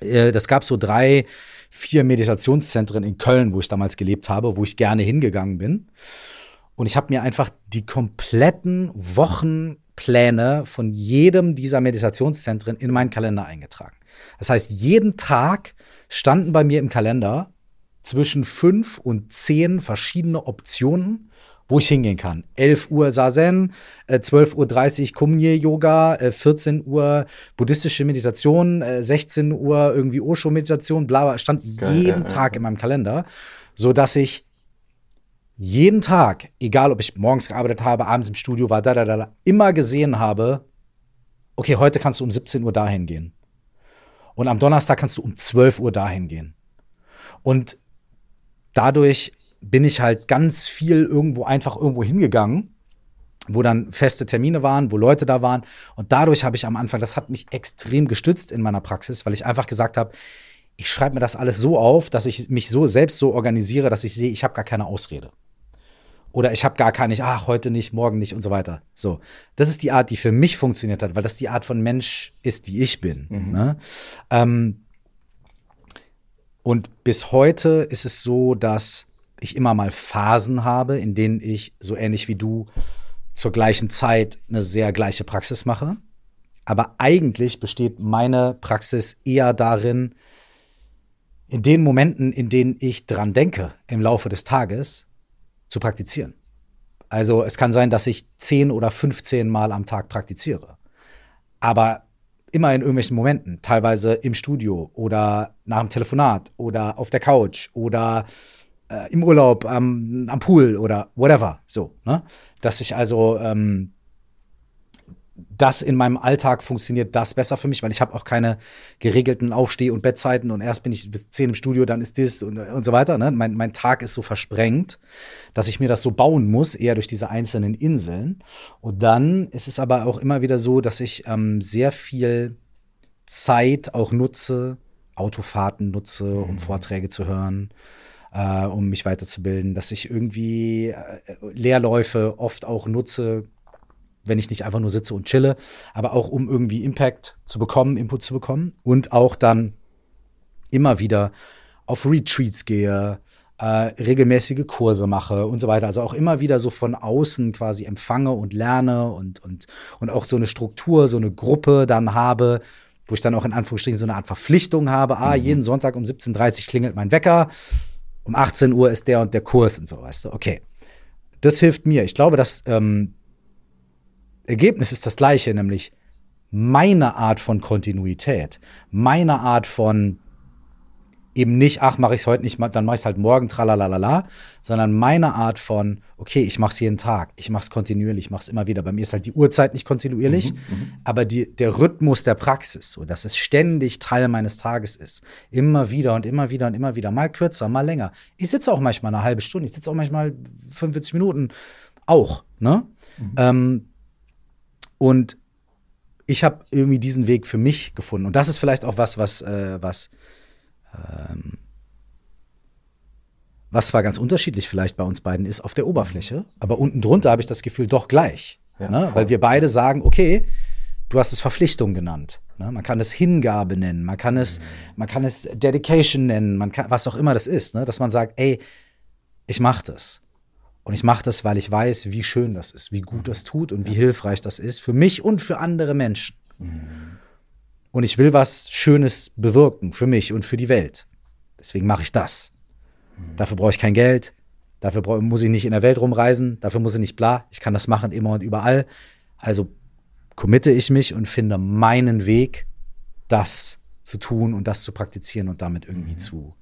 Äh, das gab so drei, vier Meditationszentren in Köln, wo ich damals gelebt habe, wo ich gerne hingegangen bin. Und ich habe mir einfach die kompletten Wochenpläne von jedem dieser Meditationszentren in meinen Kalender eingetragen. Das heißt, jeden Tag standen bei mir im Kalender zwischen fünf und zehn verschiedene Optionen, wo ich hingehen kann. 11 Uhr Sazen, 12.30 äh, Uhr Kumye-Yoga, 14 äh, Uhr buddhistische Meditation, 16 äh, Uhr irgendwie Osho-Meditation, bla, bla, stand jeden Tag in meinem Kalender, so dass ich jeden Tag, egal ob ich morgens gearbeitet habe, abends im Studio war, da, da, da, immer gesehen habe, okay, heute kannst du um 17 Uhr dahin gehen. Und am Donnerstag kannst du um 12 Uhr dahin gehen. Und dadurch bin ich halt ganz viel irgendwo einfach irgendwo hingegangen, wo dann feste Termine waren, wo Leute da waren. Und dadurch habe ich am Anfang, das hat mich extrem gestützt in meiner Praxis, weil ich einfach gesagt habe, ich schreibe mir das alles so auf, dass ich mich so selbst so organisiere, dass ich sehe, ich habe gar keine Ausrede. Oder ich habe gar keine, ach, heute nicht, morgen nicht und so weiter. So, das ist die Art, die für mich funktioniert hat, weil das die Art von Mensch ist, die ich bin. Mhm. Ne? Ähm, und bis heute ist es so, dass ich immer mal Phasen habe, in denen ich, so ähnlich wie du, zur gleichen Zeit eine sehr gleiche Praxis mache. Aber eigentlich besteht meine Praxis eher darin, in den Momenten, in denen ich dran denke, im Laufe des Tages zu praktizieren. Also es kann sein, dass ich 10 oder 15 Mal am Tag praktiziere. Aber immer in irgendwelchen Momenten, teilweise im Studio oder nach dem Telefonat oder auf der Couch oder äh, im Urlaub am, am Pool oder whatever. So, ne? Dass ich also ähm, das in meinem Alltag funktioniert das besser für mich, weil ich habe auch keine geregelten Aufsteh- und Bettzeiten und erst bin ich bis 10 im Studio, dann ist das und, und so weiter. Ne? Mein, mein Tag ist so versprengt, dass ich mir das so bauen muss, eher durch diese einzelnen Inseln. Und dann ist es aber auch immer wieder so, dass ich ähm, sehr viel Zeit auch nutze, Autofahrten nutze, um mhm. Vorträge zu hören, äh, um mich weiterzubilden, dass ich irgendwie äh, Leerläufe oft auch nutze, wenn ich nicht einfach nur sitze und chille, aber auch um irgendwie Impact zu bekommen, Input zu bekommen und auch dann immer wieder auf Retreats gehe, äh, regelmäßige Kurse mache und so weiter. Also auch immer wieder so von außen quasi empfange und lerne und, und, und auch so eine Struktur, so eine Gruppe dann habe, wo ich dann auch in Anführungsstrichen so eine Art Verpflichtung habe. Ah, mhm. jeden Sonntag um 17.30 Uhr klingelt mein Wecker, um 18 Uhr ist der und der Kurs und so, weißt du. Okay. Das hilft mir. Ich glaube, dass ähm, Ergebnis ist das gleiche, nämlich meine Art von Kontinuität, meine Art von eben nicht, ach, mache ich es heute nicht, dann mache ich es halt morgen, tralalala, sondern meine Art von, okay, ich mache es jeden Tag, ich mache es kontinuierlich, ich mache es immer wieder. Bei mir ist halt die Uhrzeit nicht kontinuierlich, mhm, mhm, aber die, der Rhythmus der Praxis, so dass es ständig Teil meines Tages ist. Immer wieder und immer wieder und immer wieder, mal kürzer, mal länger. Ich sitze auch manchmal eine halbe Stunde, ich sitze auch manchmal 45 Minuten, auch, ne? Mhm. Ähm, und ich habe irgendwie diesen Weg für mich gefunden. Und das ist vielleicht auch was, was, äh, was, ähm, was zwar ganz unterschiedlich vielleicht bei uns beiden ist auf der Oberfläche, aber unten drunter habe ich das Gefühl doch gleich. Ja, ne? Weil wir beide sagen, okay, du hast es Verpflichtung genannt. Ne? Man kann es Hingabe nennen, man kann es, mhm. man kann es Dedication nennen, man kann, was auch immer das ist, ne? dass man sagt, ey, ich mache das. Und ich mache das, weil ich weiß, wie schön das ist, wie gut das tut und wie hilfreich das ist für mich und für andere Menschen. Mhm. Und ich will was Schönes bewirken für mich und für die Welt. Deswegen mache ich das. Mhm. Dafür brauche ich kein Geld. Dafür muss ich nicht in der Welt rumreisen. Dafür muss ich nicht bla. Ich kann das machen immer und überall. Also committe ich mich und finde meinen Weg, das zu tun und das zu praktizieren und damit irgendwie mhm. zu,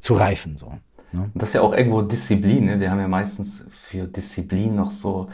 zu reifen. So. Ne? Das ist ja auch irgendwo Disziplin. Ne? Wir haben ja meistens für Disziplin noch so,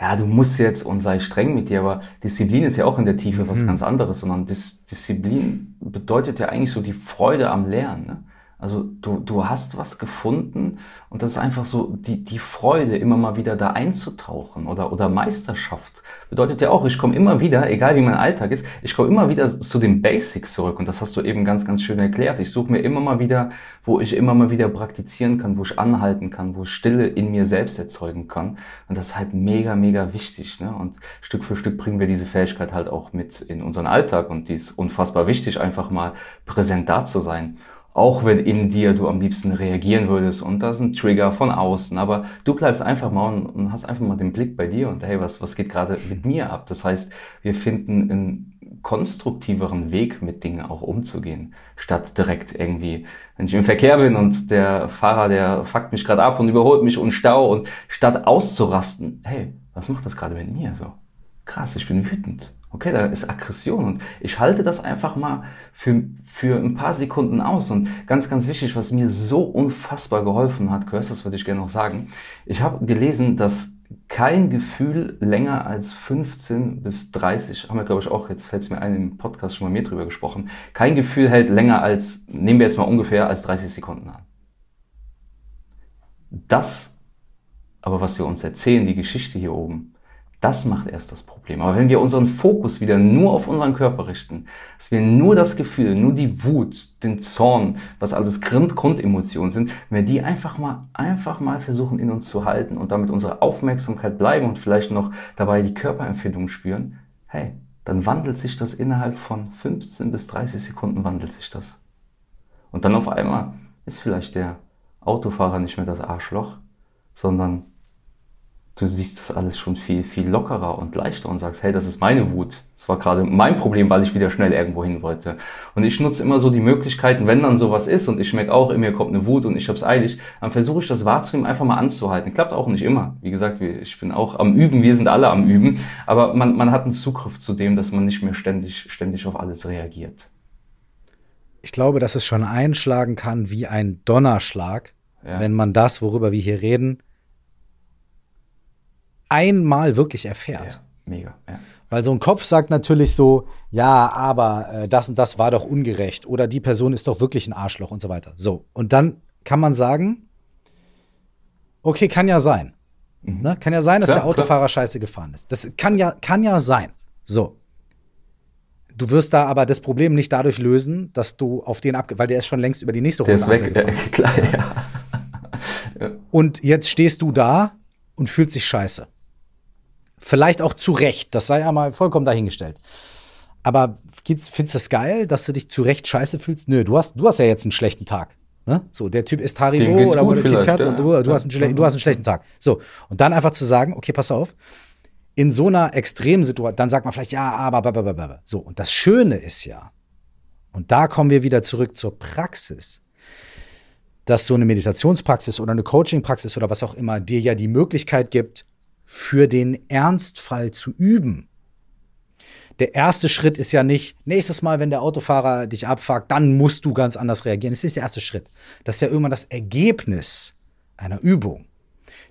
ja, du musst jetzt und sei streng mit dir, aber Disziplin ist ja auch in der Tiefe was mhm. ganz anderes, sondern Dis Disziplin bedeutet ja eigentlich so die Freude am Lernen. Ne? Also du, du hast was gefunden und das ist einfach so die, die Freude, immer mal wieder da einzutauchen oder, oder Meisterschaft. Bedeutet ja auch, ich komme immer wieder, egal wie mein Alltag ist, ich komme immer wieder zu den Basics zurück und das hast du eben ganz, ganz schön erklärt. Ich suche mir immer mal wieder, wo ich immer mal wieder praktizieren kann, wo ich anhalten kann, wo ich Stille in mir selbst erzeugen kann und das ist halt mega, mega wichtig. Ne? Und Stück für Stück bringen wir diese Fähigkeit halt auch mit in unseren Alltag und die ist unfassbar wichtig, einfach mal präsent da zu sein auch wenn in dir du am liebsten reagieren würdest und das ist ein Trigger von außen, aber du bleibst einfach mal und, und hast einfach mal den Blick bei dir und hey, was, was geht gerade mit mir ab? Das heißt, wir finden einen konstruktiveren Weg mit Dingen auch umzugehen, statt direkt irgendwie, wenn ich im Verkehr bin und der Fahrer, der fuckt mich gerade ab und überholt mich und Stau und statt auszurasten, hey, was macht das gerade mit mir so? Krass, ich bin wütend. Okay, da ist Aggression und ich halte das einfach mal für, für ein paar Sekunden aus. Und ganz, ganz wichtig, was mir so unfassbar geholfen hat, Chris, das würde ich gerne noch sagen. Ich habe gelesen, dass kein Gefühl länger als 15 bis 30, haben wir glaube ich auch, jetzt fällt es mir ein, im Podcast schon mal mehr drüber gesprochen, kein Gefühl hält länger als, nehmen wir jetzt mal ungefähr, als 30 Sekunden an. Das, aber was wir uns erzählen, die Geschichte hier oben, das macht erst das Problem. Aber wenn wir unseren Fokus wieder nur auf unseren Körper richten, dass wir nur das Gefühl, nur die Wut, den Zorn, was alles Grund, Grundemotionen sind, wenn wir die einfach mal, einfach mal versuchen in uns zu halten und damit unsere Aufmerksamkeit bleiben und vielleicht noch dabei die Körperempfindung spüren, hey, dann wandelt sich das innerhalb von 15 bis 30 Sekunden wandelt sich das. Und dann auf einmal ist vielleicht der Autofahrer nicht mehr das Arschloch, sondern du siehst das alles schon viel, viel lockerer und leichter und sagst, hey, das ist meine Wut. Das war gerade mein Problem, weil ich wieder schnell irgendwo hin wollte. Und ich nutze immer so die Möglichkeiten, wenn dann sowas ist und ich merke auch, in mir kommt eine Wut und ich hab's eilig, dann versuche ich das wahrzunehmen, einfach mal anzuhalten. Klappt auch nicht immer. Wie gesagt, ich bin auch am Üben, wir sind alle am Üben, aber man, man hat einen Zugriff zu dem, dass man nicht mehr ständig, ständig auf alles reagiert. Ich glaube, dass es schon einschlagen kann wie ein Donnerschlag, ja. wenn man das, worüber wir hier reden, einmal wirklich erfährt. Ja, mega, ja. Weil so ein Kopf sagt natürlich so, ja, aber äh, das und das war doch ungerecht oder die Person ist doch wirklich ein Arschloch und so weiter. So, und dann kann man sagen, okay, kann ja sein. Mhm. Ne? Kann ja sein, dass klar, der Autofahrer klar. scheiße gefahren ist. Das kann ja, kann ja sein. So. Du wirst da aber das Problem nicht dadurch lösen, dass du auf den ab, weil der ist schon längst über die nächste Runde der ist weg, äh, klar, ja. Und jetzt stehst du da und fühlst dich scheiße. Vielleicht auch zu Recht, das sei ja mal vollkommen dahingestellt. Aber findest du es geil, dass du dich zu Recht scheiße fühlst? Nö, du hast, du hast ja jetzt einen schlechten Tag. Ne? So, der Typ ist Haribo oder wurde KitKat ja. und du, du, hast einen, du hast einen schlechten Tag. So, und dann einfach zu sagen, okay, pass auf, in so einer Extremsituation, dann sagt man vielleicht, ja, aber, aber, aber, aber. So, und das Schöne ist ja, und da kommen wir wieder zurück zur Praxis, dass so eine Meditationspraxis oder eine Coachingpraxis oder was auch immer dir ja die Möglichkeit gibt, für den Ernstfall zu üben. Der erste Schritt ist ja nicht, nächstes Mal, wenn der Autofahrer dich abfuckt, dann musst du ganz anders reagieren. Das ist nicht der erste Schritt. Das ist ja irgendwann das Ergebnis einer Übung.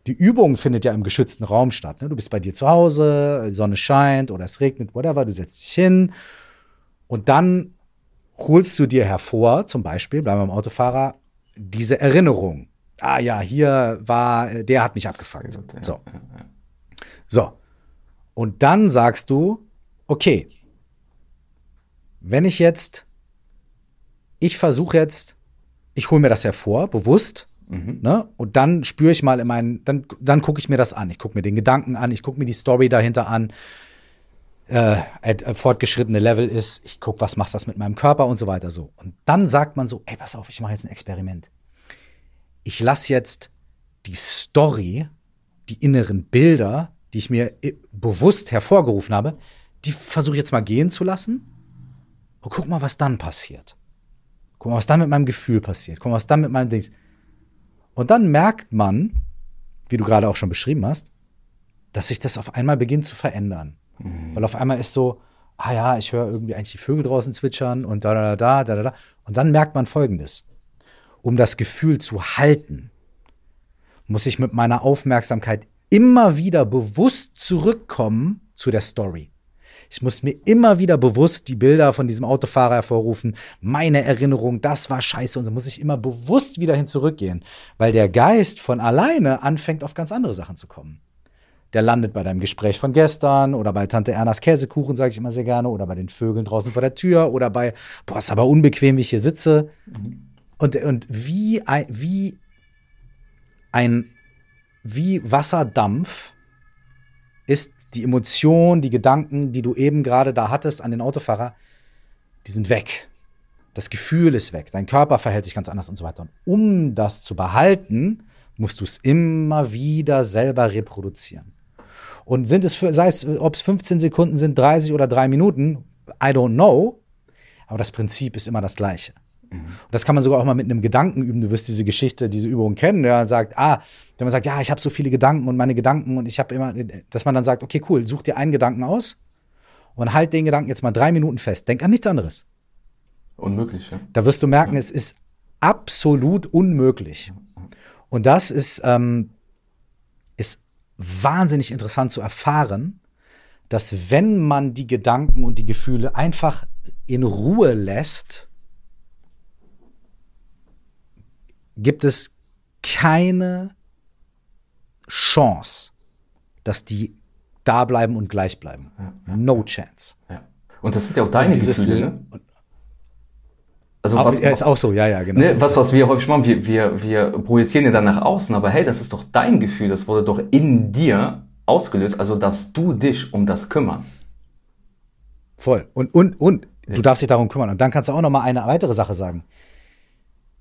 Die Übung findet ja im geschützten Raum statt. Ne? Du bist bei dir zu Hause, die Sonne scheint oder es regnet, whatever, du setzt dich hin und dann holst du dir hervor, zum Beispiel, bleiben wir beim Autofahrer, diese Erinnerung. Ah ja, hier war, der hat mich abgefuckt. So. So. Und dann sagst du, okay, wenn ich jetzt, ich versuche jetzt, ich hole mir das hervor, bewusst, mhm. ne? Und dann spüre ich mal in meinen, dann, dann gucke ich mir das an. Ich gucke mir den Gedanken an, ich gucke mir die Story dahinter an. Äh, äh, fortgeschrittene Level ist, ich gucke, was macht das mit meinem Körper und so weiter so. Und dann sagt man so, ey, pass auf, ich mache jetzt ein Experiment. Ich lasse jetzt die Story, die inneren Bilder die ich mir bewusst hervorgerufen habe, die versuche ich jetzt mal gehen zu lassen. Und guck mal, was dann passiert. Guck mal, was dann mit meinem Gefühl passiert. Guck mal, was dann mit meinem Dings. Und dann merkt man, wie du gerade auch schon beschrieben hast, dass sich das auf einmal beginnt zu verändern. Mhm. Weil auf einmal ist so, ah ja, ich höre irgendwie eigentlich die Vögel draußen zwitschern und da, da, da, da, da, da. Und dann merkt man Folgendes. Um das Gefühl zu halten, muss ich mit meiner Aufmerksamkeit immer wieder bewusst zurückkommen zu der Story. Ich muss mir immer wieder bewusst die Bilder von diesem Autofahrer hervorrufen, meine Erinnerung, das war scheiße und so muss ich immer bewusst wieder hin zurückgehen, weil der Geist von alleine anfängt auf ganz andere Sachen zu kommen. Der landet bei deinem Gespräch von gestern oder bei Tante Ernas Käsekuchen, sage ich immer sehr gerne, oder bei den Vögeln draußen vor der Tür oder bei, boah, ist aber unbequem, wie ich hier sitze. Und, und wie, ein, wie ein, wie Wasserdampf ist die Emotion, die Gedanken, die du eben gerade da hattest an den Autofahrer, die sind weg. Das Gefühl ist weg. Dein Körper verhält sich ganz anders und so weiter. Und um das zu behalten, musst du es immer wieder selber reproduzieren. Und sind es, für, sei es, ob es 15 Sekunden sind, 30 oder 3 Minuten, I don't know. Aber das Prinzip ist immer das gleiche. Und das kann man sogar auch mal mit einem Gedanken üben. Du wirst diese Geschichte, diese Übung kennen. Der sagt, ah, wenn man sagt, ja, ich habe so viele Gedanken und meine Gedanken und ich habe immer, dass man dann sagt, okay, cool, such dir einen Gedanken aus und halt den Gedanken jetzt mal drei Minuten fest. Denk an nichts anderes. Unmöglich, ja. Da wirst du merken, ja. es ist absolut unmöglich. Und das ist, ähm, ist wahnsinnig interessant zu erfahren, dass wenn man die Gedanken und die Gefühle einfach in Ruhe lässt, gibt es keine Chance, dass die da bleiben und gleich bleiben. Ja, ja. No chance. Ja. Und das sind ja auch deine Gefühle, ne? Also was, ist auch so, ja, ja, genau. Ne, was, was wir häufig machen, wir, wir, wir projizieren ja dann nach außen, aber hey, das ist doch dein Gefühl, das wurde doch in dir ausgelöst, also darfst du dich um das kümmern. Voll. Und, und, und, du darfst dich darum kümmern. Und dann kannst du auch noch mal eine weitere Sache sagen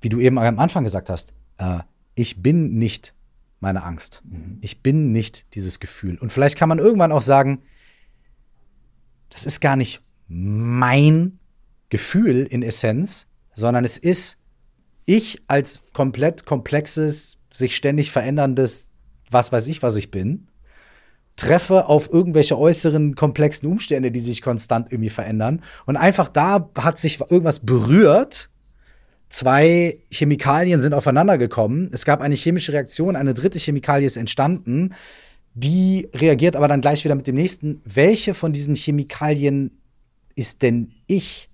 wie du eben am Anfang gesagt hast, äh, ich bin nicht meine Angst. Mhm. Ich bin nicht dieses Gefühl. Und vielleicht kann man irgendwann auch sagen, das ist gar nicht mein Gefühl in Essenz, sondern es ist ich als komplett komplexes, sich ständig veränderndes, was weiß ich, was ich bin, treffe auf irgendwelche äußeren komplexen Umstände, die sich konstant irgendwie verändern. Und einfach da hat sich irgendwas berührt Zwei Chemikalien sind aufeinander gekommen. Es gab eine chemische Reaktion, eine dritte Chemikalie ist entstanden. Die reagiert aber dann gleich wieder mit dem nächsten. Welche von diesen Chemikalien ist denn ich?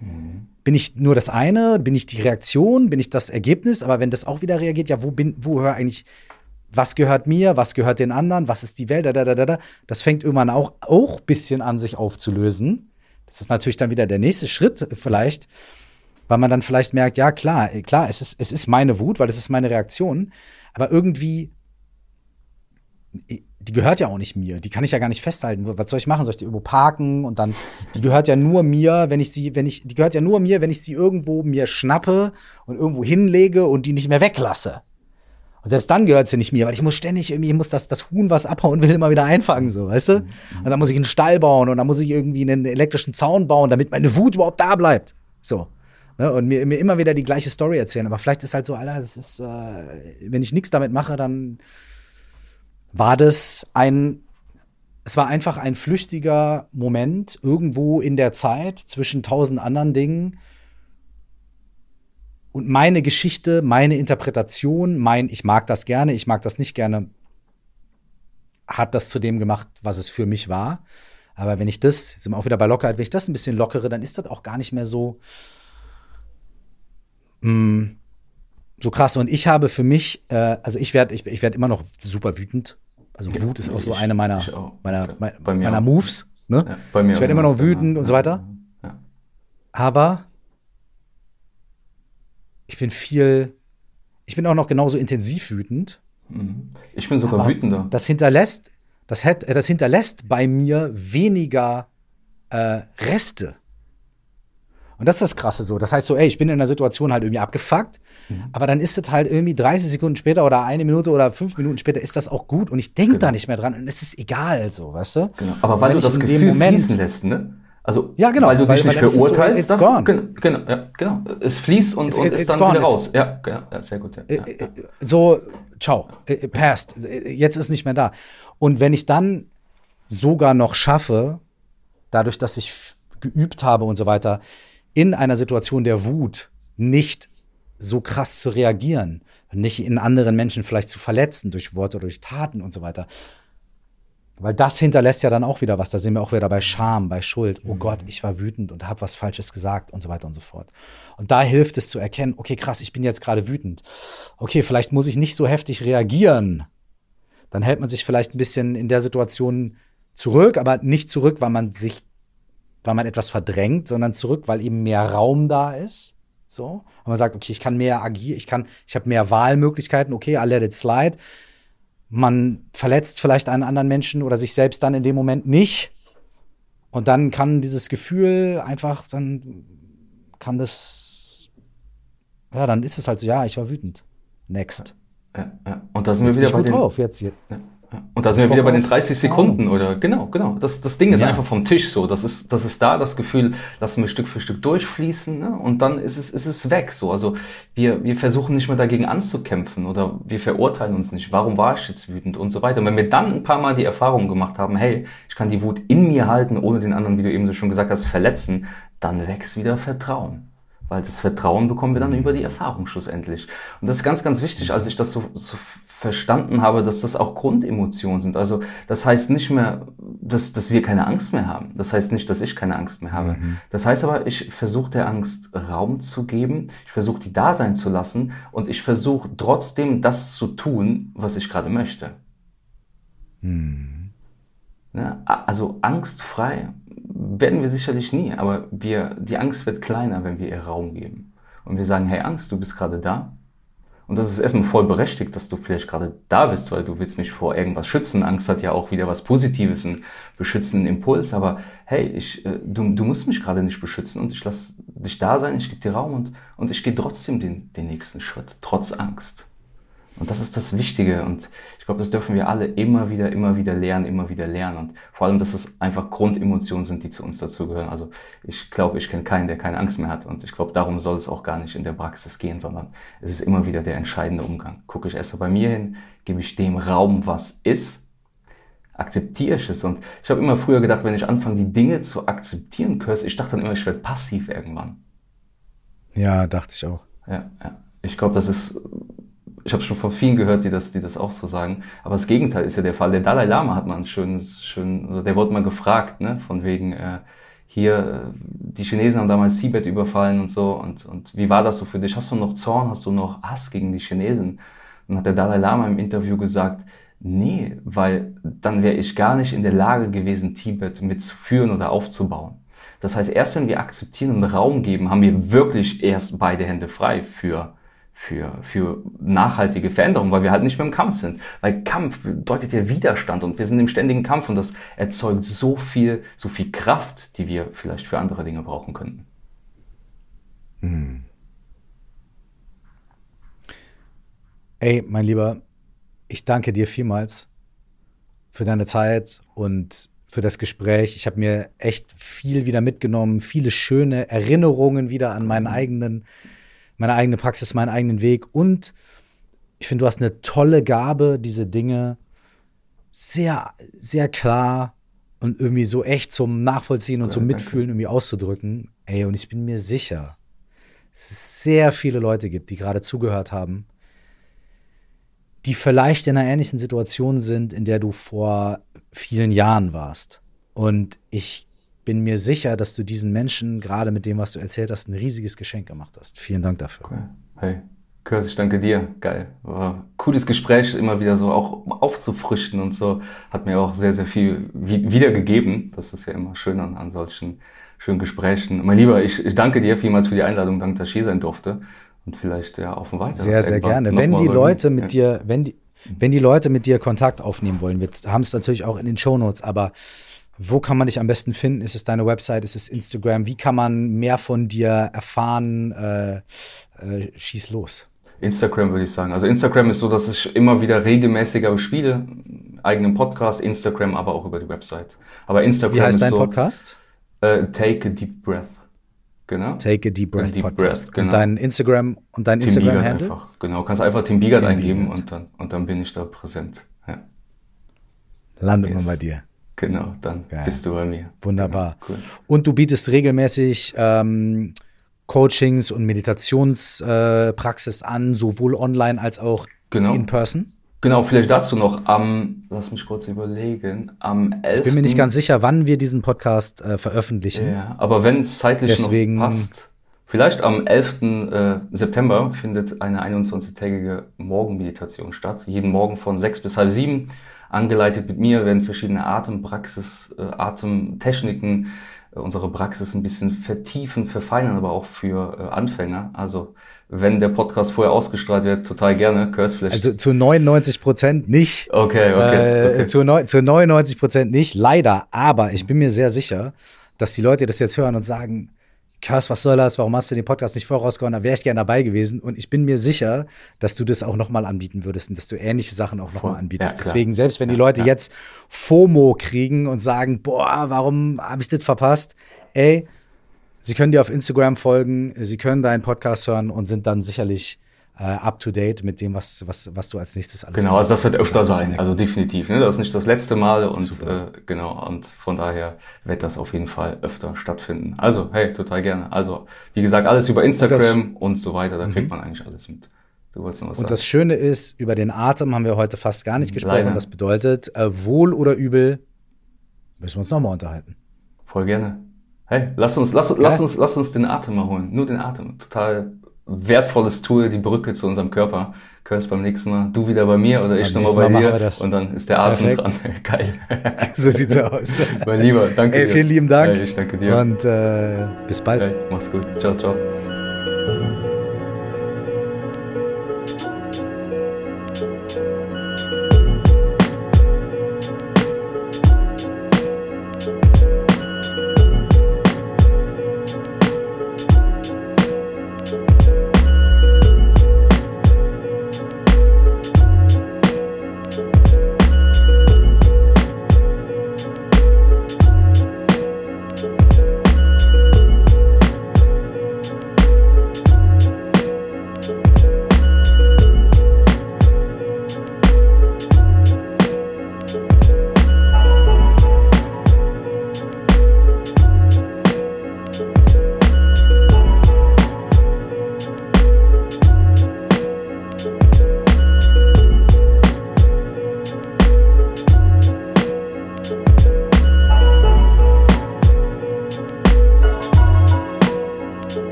Mhm. Bin ich nur das eine? Bin ich die Reaktion? Bin ich das Ergebnis? Aber wenn das auch wieder reagiert, ja, wo bin, wo höre eigentlich, was gehört mir? Was gehört den anderen? Was ist die Welt? Da, da, da, da. Das fängt irgendwann auch, auch ein bisschen an, sich aufzulösen. Das ist natürlich dann wieder der nächste Schritt vielleicht weil man dann vielleicht merkt, ja klar, klar, es ist, es ist meine Wut, weil es ist meine Reaktion, aber irgendwie, die gehört ja auch nicht mir, die kann ich ja gar nicht festhalten. Was soll ich machen? Soll ich die irgendwo parken und dann, die gehört ja nur mir, wenn ich sie, wenn ich, die gehört ja nur mir, wenn ich sie irgendwo mir schnappe und irgendwo hinlege und die nicht mehr weglasse. Und selbst dann gehört sie nicht mir, weil ich muss ständig irgendwie, ich muss das, das Huhn was abhauen, will immer wieder einfangen, so, weißt du? Mhm. Und dann muss ich einen Stall bauen und dann muss ich irgendwie einen elektrischen Zaun bauen, damit meine Wut überhaupt da bleibt. So. Ne, und mir, mir immer wieder die gleiche Story erzählen. Aber vielleicht ist halt so, Alter, das ist, äh, wenn ich nichts damit mache, dann war das ein, es war einfach ein flüchtiger Moment irgendwo in der Zeit zwischen tausend anderen Dingen. Und meine Geschichte, meine Interpretation, mein, ich mag das gerne, ich mag das nicht gerne, hat das zu dem gemacht, was es für mich war. Aber wenn ich das, sind wir auch wieder bei Lockerheit, wenn ich das ein bisschen lockere, dann ist das auch gar nicht mehr so, mh, mm, so krass. Und ich habe für mich, äh, also ich werde ich, ich werd immer noch super wütend. Also Wut ist auch so eine meiner, meiner, meiner, meiner Moves. Ne? Ja, bei mir ich werde immer noch wütend und so weiter. Ja. Aber ich bin viel, ich bin auch noch genauso intensiv wütend. Mhm. Ich bin sogar wütender. Das hinterlässt, das, hat, das hinterlässt bei mir weniger äh, Reste. Und das ist das Krasse so. Das heißt so, ey, ich bin in einer Situation halt irgendwie abgefuckt, mhm. aber dann ist es halt irgendwie 30 Sekunden später oder eine Minute oder fünf Minuten später ist das auch gut und ich denke genau. da nicht mehr dran und es ist egal so, weißt du? Genau. Aber weil du das Gefühl Moment, fließen lässt, ne? Also, ja, genau, weil du dich weil, nicht verurteilst. So, it's gone. Genau, genau, ja, genau. Es fließt und, it's, und ist dann gone. wieder raus. Ja, genau, ja, sehr gut. Ja, ja, ja. So, ciao, passt. Jetzt ist nicht mehr da. Und wenn ich dann sogar noch schaffe, dadurch, dass ich geübt habe und so weiter, in einer Situation der Wut nicht so krass zu reagieren, nicht in anderen Menschen vielleicht zu verletzen durch Worte oder durch Taten und so weiter. Weil das hinterlässt ja dann auch wieder was. Da sind wir auch wieder bei Scham, bei Schuld. Oh mhm. Gott, ich war wütend und habe was Falsches gesagt und so weiter und so fort. Und da hilft es zu erkennen, okay, krass, ich bin jetzt gerade wütend. Okay, vielleicht muss ich nicht so heftig reagieren. Dann hält man sich vielleicht ein bisschen in der Situation zurück, aber nicht zurück, weil man sich, weil man etwas verdrängt, sondern zurück, weil eben mehr Raum da ist. So. Und man sagt, okay, ich kann mehr agieren, ich kann, ich habe mehr Wahlmöglichkeiten, okay, I let it slide man verletzt vielleicht einen anderen Menschen oder sich selbst dann in dem Moment nicht. Und dann kann dieses Gefühl einfach, dann kann das, ja, dann ist es halt so, ja, ich war wütend. Next. Ja, ja. Und da sind jetzt wir wieder bei den, drauf. Jetzt, jetzt. Ja. Und da sind wir wieder bei den 30 Sekunden oder genau, genau. Das, das Ding ist ja. einfach vom Tisch so. Das ist, das ist da, das Gefühl, lassen wir Stück für Stück durchfließen ne? und dann ist es, ist es weg. So. Also wir, wir versuchen nicht mehr dagegen anzukämpfen oder wir verurteilen uns nicht, warum war ich jetzt wütend und so weiter. Und wenn wir dann ein paar Mal die Erfahrung gemacht haben, hey, ich kann die Wut in mir halten, ohne den anderen, wie du eben so schon gesagt hast, verletzen, dann wächst wieder Vertrauen. Weil das Vertrauen bekommen wir dann über die Erfahrung schlussendlich. Und das ist ganz, ganz wichtig, als ich das so, so verstanden habe, dass das auch Grundemotionen sind. Also das heißt nicht mehr, dass, dass wir keine Angst mehr haben. Das heißt nicht, dass ich keine Angst mehr habe. Mhm. Das heißt aber, ich versuche der Angst Raum zu geben, ich versuche die da sein zu lassen und ich versuche trotzdem das zu tun, was ich gerade möchte. Mhm. Ja, also angstfrei werden wir sicherlich nie, aber wir, die Angst wird kleiner, wenn wir ihr Raum geben. Und wir sagen, hey Angst, du bist gerade da, und das ist erstmal voll berechtigt, dass du vielleicht gerade da bist, weil du willst mich vor irgendwas schützen. Angst hat ja auch wieder was Positives, einen beschützenden Impuls. Aber hey, ich, äh, du, du musst mich gerade nicht beschützen und ich lasse dich da sein, ich gebe dir Raum und, und ich gehe trotzdem den, den nächsten Schritt, trotz Angst. Und das ist das Wichtige. Und ich glaube, das dürfen wir alle immer wieder, immer wieder lernen, immer wieder lernen. Und vor allem, dass es einfach Grundemotionen sind, die zu uns dazugehören. Also ich glaube, ich kenne keinen, der keine Angst mehr hat. Und ich glaube, darum soll es auch gar nicht in der Praxis gehen, sondern es ist immer wieder der entscheidende Umgang. Gucke ich erst mal bei mir hin, gebe ich dem Raum, was ist, akzeptiere ich es. Und ich habe immer früher gedacht, wenn ich anfange, die Dinge zu akzeptieren, Kurs, ich dachte dann immer, ich werde passiv irgendwann. Ja, dachte ich auch. Ja, ja. Ich glaube, das ist ich habe schon von vielen gehört, die das, die das auch so sagen. Aber das Gegenteil ist ja der Fall. Der Dalai Lama hat man schön, schön, der wurde mal gefragt, ne, von wegen äh, hier, äh, die Chinesen haben damals Tibet überfallen und so. Und, und wie war das so für dich? Hast du noch Zorn? Hast du noch Hass gegen die Chinesen? Und hat der Dalai Lama im Interview gesagt, nee, weil dann wäre ich gar nicht in der Lage gewesen, Tibet mitzuführen oder aufzubauen. Das heißt, erst wenn wir akzeptieren und Raum geben, haben wir wirklich erst beide Hände frei für für, für nachhaltige Veränderung, weil wir halt nicht mehr im Kampf sind. Weil Kampf bedeutet ja Widerstand und wir sind im ständigen Kampf und das erzeugt so viel, so viel Kraft, die wir vielleicht für andere Dinge brauchen könnten. Hm. Ey, mein Lieber, ich danke dir vielmals für deine Zeit und für das Gespräch. Ich habe mir echt viel wieder mitgenommen, viele schöne Erinnerungen wieder an meinen eigenen meine eigene Praxis, meinen eigenen Weg. Und ich finde, du hast eine tolle Gabe, diese Dinge sehr, sehr klar und irgendwie so echt zum Nachvollziehen und zum Mitfühlen irgendwie auszudrücken. Ey, und ich bin mir sicher, dass es sehr viele Leute gibt, die gerade zugehört haben, die vielleicht in einer ähnlichen Situation sind, in der du vor vielen Jahren warst. Und ich bin mir sicher, dass du diesen Menschen, gerade mit dem, was du erzählt hast, ein riesiges Geschenk gemacht hast. Vielen Dank dafür. Okay. Hey, Kurs, ich danke dir. Geil. War cooles Gespräch, immer wieder so auch aufzufrischen und so. Hat mir auch sehr, sehr viel wiedergegeben. Das ist ja immer schön an, an solchen schönen Gesprächen. Mein Lieber, ich, ich danke dir vielmals für die Einladung, danke, dass ich hier sein durfte. Und vielleicht ja auf dem Weiter. Sehr, sehr gerne. Wenn die Leute mit ja. dir, wenn die, wenn die Leute mit dir Kontakt aufnehmen wollen, wir haben es natürlich auch in den Shownotes, aber wo kann man dich am besten finden? Ist es deine Website? Ist es Instagram? Wie kann man mehr von dir erfahren? Äh, äh, schieß los. Instagram würde ich sagen. Also Instagram ist so, dass ich immer wieder regelmäßiger spiele, eigenen Podcast, Instagram, aber auch über die Website. Aber Instagram Wie heißt ist dein so, Podcast? Uh, Take a Deep Breath. Genau. Take a Deep Breath deep Podcast. Breath, genau. Und dein Instagram und dein Instagram Handle? Einfach. Genau, kannst einfach Tim Biegert eingeben und dann und dann bin ich da präsent. Ja. Landet yes. man bei dir. Genau, dann Geil. bist du bei mir. Wunderbar. Genau, cool. Und du bietest regelmäßig ähm, Coachings und Meditationspraxis äh, an, sowohl online als auch genau. in person? Genau, vielleicht dazu noch am, lass mich kurz überlegen, am 11. Ich bin mir nicht ganz sicher, wann wir diesen Podcast äh, veröffentlichen. Ja, aber wenn es zeitlich Deswegen, noch passt, vielleicht am 11. Äh, September findet eine 21-tägige Morgenmeditation statt. Jeden Morgen von sechs bis halb sieben. Angeleitet mit mir werden verschiedene Atempraxis, äh, Atemtechniken äh, unsere Praxis ein bisschen vertiefen, verfeinern, aber auch für äh, Anfänger. Also wenn der Podcast vorher ausgestrahlt wird, total gerne. Curse vielleicht. Also zu 99 Prozent nicht. Okay, okay. Äh, okay. Zu, neun, zu 99 Prozent nicht, leider. Aber ich bin mir sehr sicher, dass die Leute das jetzt hören und sagen, Curse, was soll das? Warum hast du den Podcast nicht vorausgehauen? Da wäre ich gerne dabei gewesen. Und ich bin mir sicher, dass du das auch nochmal anbieten würdest und dass du ähnliche Sachen auch nochmal anbietest. Ja, Deswegen, selbst wenn die Leute ja. jetzt FOMO kriegen und sagen, boah, warum habe ich das verpasst? Ey, sie können dir auf Instagram folgen, sie können deinen Podcast hören und sind dann sicherlich äh, up to date mit dem, was, was, was du als nächstes alles Genau, also das wird öfter sein, also definitiv. Ne? Das ist nicht das letzte Mal und Super. äh, genau, und von daher wird das auf jeden Fall öfter stattfinden. Also, hey, total gerne. Also, wie gesagt, alles über Instagram und, so weiter, da kriegt man eigentlich alles mit. Du wolltest noch was Und sagen? das Schöne ist, über den Atem haben wir heute fast gar nicht gesprochen. Leider. Das bedeutet, äh, wohl oder übel, müssen wir uns nochmal unterhalten. Voll gerne. Hey, lass uns, lass, lass uns, lass uns den Atem mal holen. Nur den Atem. Total wertvolles Tool, die Brücke zu unserem Körper. Curse beim nächsten Mal. Du wieder bei mir oder ich nochmal bei Mal dir. Und dann ist der Atem Perfekt. dran. Geil. So sieht's aus. mein Lieber, danke Ey, dir. vielen lieben Dank. Hey, ich danke dir. Und äh, bis bald. Hey, mach's gut. Ciao, ciao.